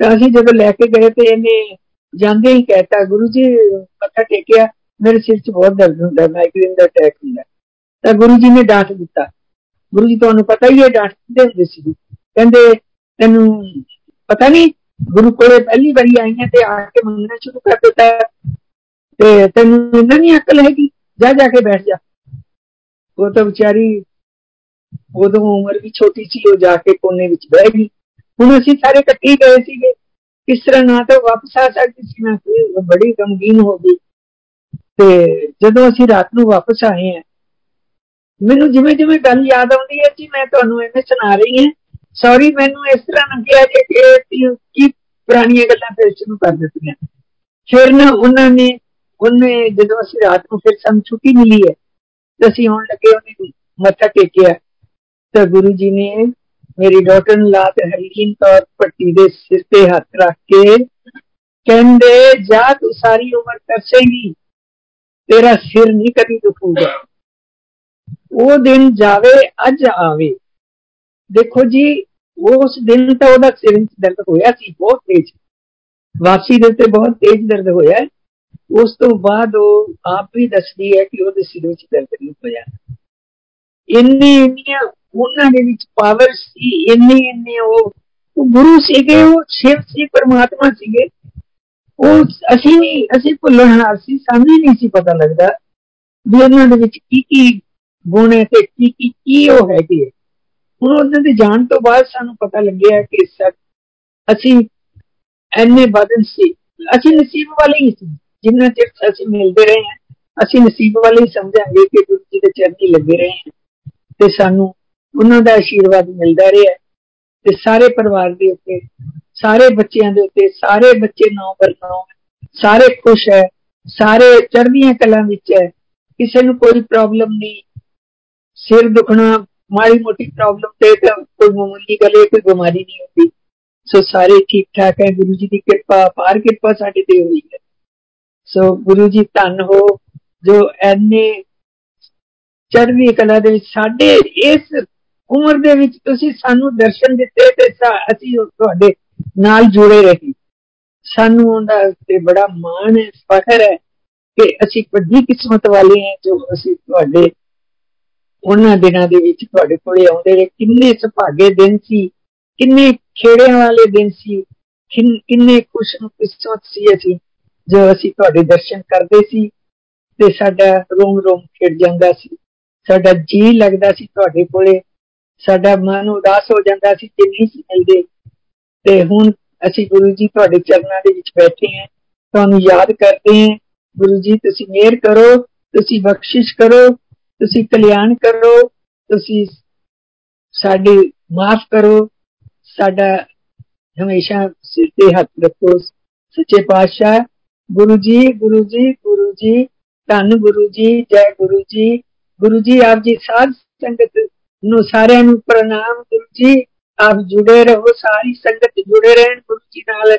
ਤਾਂ ਅਸੀਂ ਜਦੋਂ ਲੈ ਕੇ ਗਏ ਤੇ ਇਹਨੇ ਜਾਂਦੇ ਹੀ ਕਹਿਤਾ, ਗੁਰੂ ਜੀ, ਮੱਥਾ ਟੇਕਿਆ, ਮੇਰੇ ਸਿਰ 'ਚ ਬਹੁਤ ਦਰਦ ਹੁੰਦਾ ਮਾਈਗ੍ਰੇਨ ਦਾ ਅਟੈਕ ਹੁੰਦਾ। ਤਾਂ ਗੁਰੂ ਜੀ ਨੇ ਡਾਂਟ ਦਿੱਤਾ। ਗੁਰੂ ਜੀ, ਤੁਹਾਨੂੰ ਪਤਾ ਹੀ ਹੈ ਡਾਂਟਦੇ ਹੁੰਦੇ ਸੀ? ਕਹਿੰਦੇ, ਤੈਨੂੰ ਪਤਾ ਨਹੀਂ, ਗੁਰੂ ਕੋਲੇ ਪਹਿਲੀ ਵਾਰੀ ਆਈਆਂ ਤੇ ਆ ਕੇ ਮੰਗਣਾ ਸ਼ੁਰੂ ਕਰ ਦਿੱਤਾ ਤੇ ਤੈਨੂੰ ਇਹਨਾਂ ਨਹੀਂ ਅਕਲ ਹੈਗੀ ਜਾ ਜਾ ਕੇ ਬੈਠ ਜਾ ਉਹ ਤਾਂ ਵਿਚਾਰੀ ਉਦੋਂ ਉਮਰ ਵੀ ਛੋਟੀ ਸੀ ਉਹ ਜਾ ਕੇ ਕੋਨੇ ਵਿੱਚ ਬਹਿ ਗਈ ਹੁਣ ਅਸੀਂ ਸਾਰੇ ਇਕੱਠੇ ਗਏ ਸੀਗੇ ਕਿਸ ਤਰ੍ਹਾਂ ਨਾ ਤਾਂ ਵਾਪਸ ਆ ਸਕਦੀ ਸੀ ਨਾ ਕੋਈ ਬੜੀ ਗਮਗੀਨ ਹੋ ਗਈ ਤੇ ਜਦੋਂ ਅਸੀਂ ਰਾਤ ਨੂੰ ਵਾਪਸ ਆਏ ਆ ਮੈਨੂੰ ਜਿਵੇਂ ਜਿਵੇਂ ਗੱਲ ਯਾਦ ਆਉਂਦੀ ਹੈ ਕਿ ਮੈਂ ਤੁਹਾਨੂੰ ਐਵੇਂ ਸੁਣਾ ਰਹੀ ਹਾਂ ਸੌਰੀ ਮੈਨੂੰ ਇਸ ਤਰ੍ਹਾਂ ਲੱਗਿਆ ਕਿ ਕੀ ਪੁਰਾਣੀਆਂ ਗੱਲਾਂ ਫਿਰ ਸ਼ੁਰੂ ਕਰ ਦਿੱਤੀਆਂ ਫਿਰ ਨਾ ਉਹਨਾਂ ਨੇ ਉਹਨੇ ਜਦੋਂ ਅਸੀਂ ਰਾਤ ਨੂੰ ਫਿਰ ਸਾਨੂੰ ਛੁੱਟੀ ਮਿਲੀ ਹੈ ਤੇ ਅਸੀਂ ਆਉਣ ਲੱਗੇ ਉਹਨੇ ਮੱਥਾ ਟੇਕਿਆ ਤਾਂ ਗੁਰੂ ਜੀ ਨੇ ਮੇਰੀ ਡਾਕਟਰ ਨੂੰ ਲਾ ਤੇ ਹਰੀਲੀਨ ਤੌਰ ਪੱਟੀ ਦੇ ਸਿਰ ਤੇ ਹੱਥ ਰੱਖ ਕੇ ਕਹਿੰਦੇ ਜਾ ਤੂੰ ਸਾਰੀ ਉਮਰ ਤਰਸੇਂਗੀ ਤੇਰਾ ਸਿਰ ਨਹੀਂ ਕਦੀ ਦੁਖੂਗਾ ਉਹ ਦਿਨ ਜਾਵੇ ਅੱਜ ਆਵੇ ਦੇਖੋ ਜੀ ਉਸ ਦਿਨ ਤਾਂ ਉਹਦਾ ਸਿਰ ਵਿੱਚ ਦਰਦ ਹੋਇਆ ਸੀ ਬਹੁਤ ਤੇਜ਼ ਵਾਪਸੀ ਦੇ ਉੱਤੇ ਬਹੁਤ ਤੇਜ਼ ਦਰਦ ਹੋਇਆ ਉਸ ਤੋਂ ਬਾਅਦ ਉਹ ਆਪ ਵੀ ਦੱਸਦੀ ਹੈ ਕਿ ਉਹਦੇ ਸਿਰ ਵਿੱਚ ਦਰਦ ਨਹੀਂ ਹੋਇਆ ਇੰਨੀ ਇੰਨੀਆਂ ਉਹਨਾਂ ਦੇ ਵਿੱਚ ਪਾਵਰ ਸੀ ਇੰਨੀ ਇੰਨੀ ਉਹ ਗੁਰੂ ਸੀਗੇ ਉਹ ਸ਼ਿਵ ਸੀ ਪਰਮਾਤਮਾ ਸੀਗੇ ਉਹ ਅਸੀਂ ਨਹੀਂ ਅਸੀਂ ਭੁੱਲਣਹਾਰ ਸੀ ਸਾਨੂੰ ਨਹੀਂ ਸੀ ਪਤਾ ਲੱਗਦਾ ਵੀ ਉਹਨਾਂ ਦੇ ਵਿੱਚ ਕੀ ਕੀ ਗੁਣ ਹੈ ਤੇ ਕੀ ਕੀ ਕੀ ਉਹ ਹੈਗੇ ਹੁਣ ਉਹਨਾਂ ਦੇ ਜਾਣ ਤੋਂ ਬਾਅਦ ਸਾਨੂੰ ਪਤਾ ਲੱਗਿਆ ਕਿ ਅਸੀਂ ਐਨੇ ਬਦਨ ਸੀ ਅਸੀਂ ਨਸੀਬ ਵਾਲੇ ਹੀ ਸੀ ਜਿੰਨਾ ਚਿਰ ਅਸੀਂ ਮਿਲਦੇ ਰਹੇ ਹਾਂ ਅਸੀਂ ਨਸੀਬ ਵਾਲੇ ਹੀ ਸਮਝਾਂਗੇ ਕਿ ਗੁਰੂ ਜੀ ਦੇ ਚਰਨੀ ਲੱਗੇ ਰਹੇ ਹਾਂ ਤੇ ਸਾਨੂੰ ਉਹਨਾਂ ਦਾ ਆਸ਼ੀਰਵਾਦ ਮਿਲਦਾ ਰਿਹਾ ਤੇ ਸਾਰੇ ਪਰਿਵਾਰ ਦੇ ਉੱਤੇ ਸਾਰੇ ਬੱਚਿਆਂ ਦੇ ਉੱਤੇ ਸਾਰੇ ਬੱਚੇ ਨੌ ਬਰਨੌ ਸਾਰੇ ਖੁਸ਼ ਹੈ ਸਾਰੇ ਚੜ੍ਹਦੀਆਂ ਕਲਾਂ ਵਿੱਚ ਹੈ ਕਿਸੇ ਨੂੰ ਕੋਈ ਪ੍ਰੋਬਲਮ ਨਹੀਂ ਸਿਰ ਦੁਖਣਾ ਮਾੜੀ ਮੋਟੀ ਪ੍ਰੋਬਲਮ ਤੇ ਕੋਈ ਮਾਮੂਲੀ ਗੱਲ ਹੈ ਕੋਈ ਬਿਮਾਰੀ ਨਹੀਂ ਹੁੰਦੀ ਸੋ ਸਾਰੇ ਠੀਕ ਠਾਕ ਹੈ ਗੁਰੂ ਜੀ ਦੀ ਕਿਰਪਾ ਪਾਰ ਕਿਰਪਾ ਸਾਡੇ ਤੇ ਹੋਈ ਹੈ ਸੋ ਗੁਰੂ ਜੀ ਧੰਨ ਹੋ ਜੋ ਐਨੇ ਚੜ੍ਹਦੀ ਕਲਾ ਦੇ ਵਿੱਚ ਸਾਡੇ ਇਸ ਉਮਰ ਦੇ ਵਿੱਚ ਤੁਸੀਂ ਸਾਨੂੰ ਦਰਸ਼ਨ ਦਿੱਤੇ ਤੇ ਅਸੀਂ ਤੁਹਾਡੇ ਨਾਲ ਜੁੜੇ ਰਹੇ ਸਾਨੂੰ ਉਹਦਾ ਤੇ ਬੜਾ ਮਾਣ ਹੈ ਫਖਰ ਹੈ ਕਿ ਅਸੀਂ ਵੱਡੀ ਕਿਸਮਤ ਵਾਲੇ ਹਾਂ ਜੋ ਅਸੀਂ ਤੁਹਾਡੇ ਉਹਨਾਂ ਦਿਨਾਂ ਦੇ ਵਿੱਚ ਤੁਹਾਡੇ ਕੋਲੇ ਆਉਂਦੇ ਰਹੇ ਕਿੰਨੇ ਸੁਭਾਗੇ ਦਿਨ ਸੀ ਕਿੰਨੇ ਖੇੜਿਆਂ ਵਾਲੇ ਦਿਨ ਸੀ ਕਿੰਨੇ ਖੁਸ਼ ਕਿਸਮਤ ਸੀ ਅਸੀਂ ਜੋ ਅਸੀਂ ਤੁਹਾਡੇ ਦਰਸ਼ਨ ਕਰਦੇ ਸੀ ਤੇ ਸਾਡਾ ਰੋਮ ਰੋਮ ਖਿੜ ਜਾਂਦਾ ਸੀ। ਸਾਡਾ ਜੀ ਲੱਗਦਾ ਸੀ ਤੁਹਾਡੇ ਕੋਲੇ। ਸਾਡਾ ਮਨ ਉਦਾਸ ਹੋ ਜਾਂਦਾ ਸੀ ਜੇ ਨਹੀਂ ਸੀ ਮਿਲਦੇ। ਤੇ ਹੁਣ ਅਸੀਂ ਗੁਰੂ ਜੀ ਤੁਹਾਡੇ ਚਰਨਾਂ ਦੇ ਵਿੱਚ ਬੈਠੇ ਹਾਂ। ਤੁਹਾਨੂੰ ਯਾਦ ਕਰਦੇ ਹਾਂ। ਗੁਰੂ ਜੀ, ਤੁਸੀਂ ਮਿਹਰ ਕਰੋ, ਤੁਸੀਂ ਬਖਸ਼ਿਸ਼ ਕਰੋ, ਤੁਸੀਂ ਕਲਿਆਣ ਕਰੋ, ਤੁਸੀਂ ਸਾਡੇ ਮਾਫ ਕਰੋ। ਸਾਡਾ ਹਮੇਸ਼ਾ ਸਿਰ ਤੇ ਹੱਥ ਰੱਖੋ। ਸੱਚੇ ਪਾਤਸ਼ਾਹ ਗੁਰੂ ਜੀ ਗੁਰੂ ਜੀ ਗੁਰੂ ਜੀ ਧੰਨ ਗੁਰੂ ਜੀ ਜੈ ਗੁਰੂ ਜੀ ਗੁਰੂ ਜੀ ਆਪ ਜੀ ਸਾਧ ਸੰਗਤ ਨੂੰ ਸਾਰਿਆਂ ਨੂੰ ਪ੍ਰਣਾਮ ਗੁਰੂ ਜੀ ਆਪ ਜੁੜੇ ਰਹੋ ਸਾਰੀ ਸੰਗਤ ਜੁੜੇ ਰਹਿਣ ਗੁਰੂ ਜੀ ਨਾਲ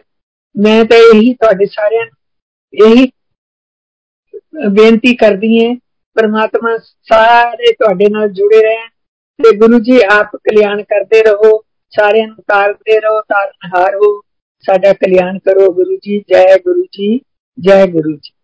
ਮੈਂ ਤਾਂ ਇਹੀ ਤੁਹਾਡੇ ਸਾਰਿਆਂ ਨੂੰ ਇਹੀ ਬੇਨਤੀ ਕਰਦੀ ਹਾਂ ਪਰਮਾਤਮਾ ਸਾਰੇ ਤੁਹਾਡੇ ਨਾਲ ਜੁੜੇ ਰਹਿਣ ਤੇ ਗੁਰੂ ਜੀ ਆਪ ਕਲਿਆਣ ਕਰਦੇ ਰਹੋ ਸਾਰਿਆਂ ਨੂੰ ਤਾਰਦੇ ਰਹੋ ਤਾਰਨਹਾਰ ਹੋ ਸਾਡਾ ਕਲਿਆਣ ਕਰੋ ਗੁਰੂ ਜੀ ਜੈ ਗੁਰੂ ਜੀ जय गुरु जी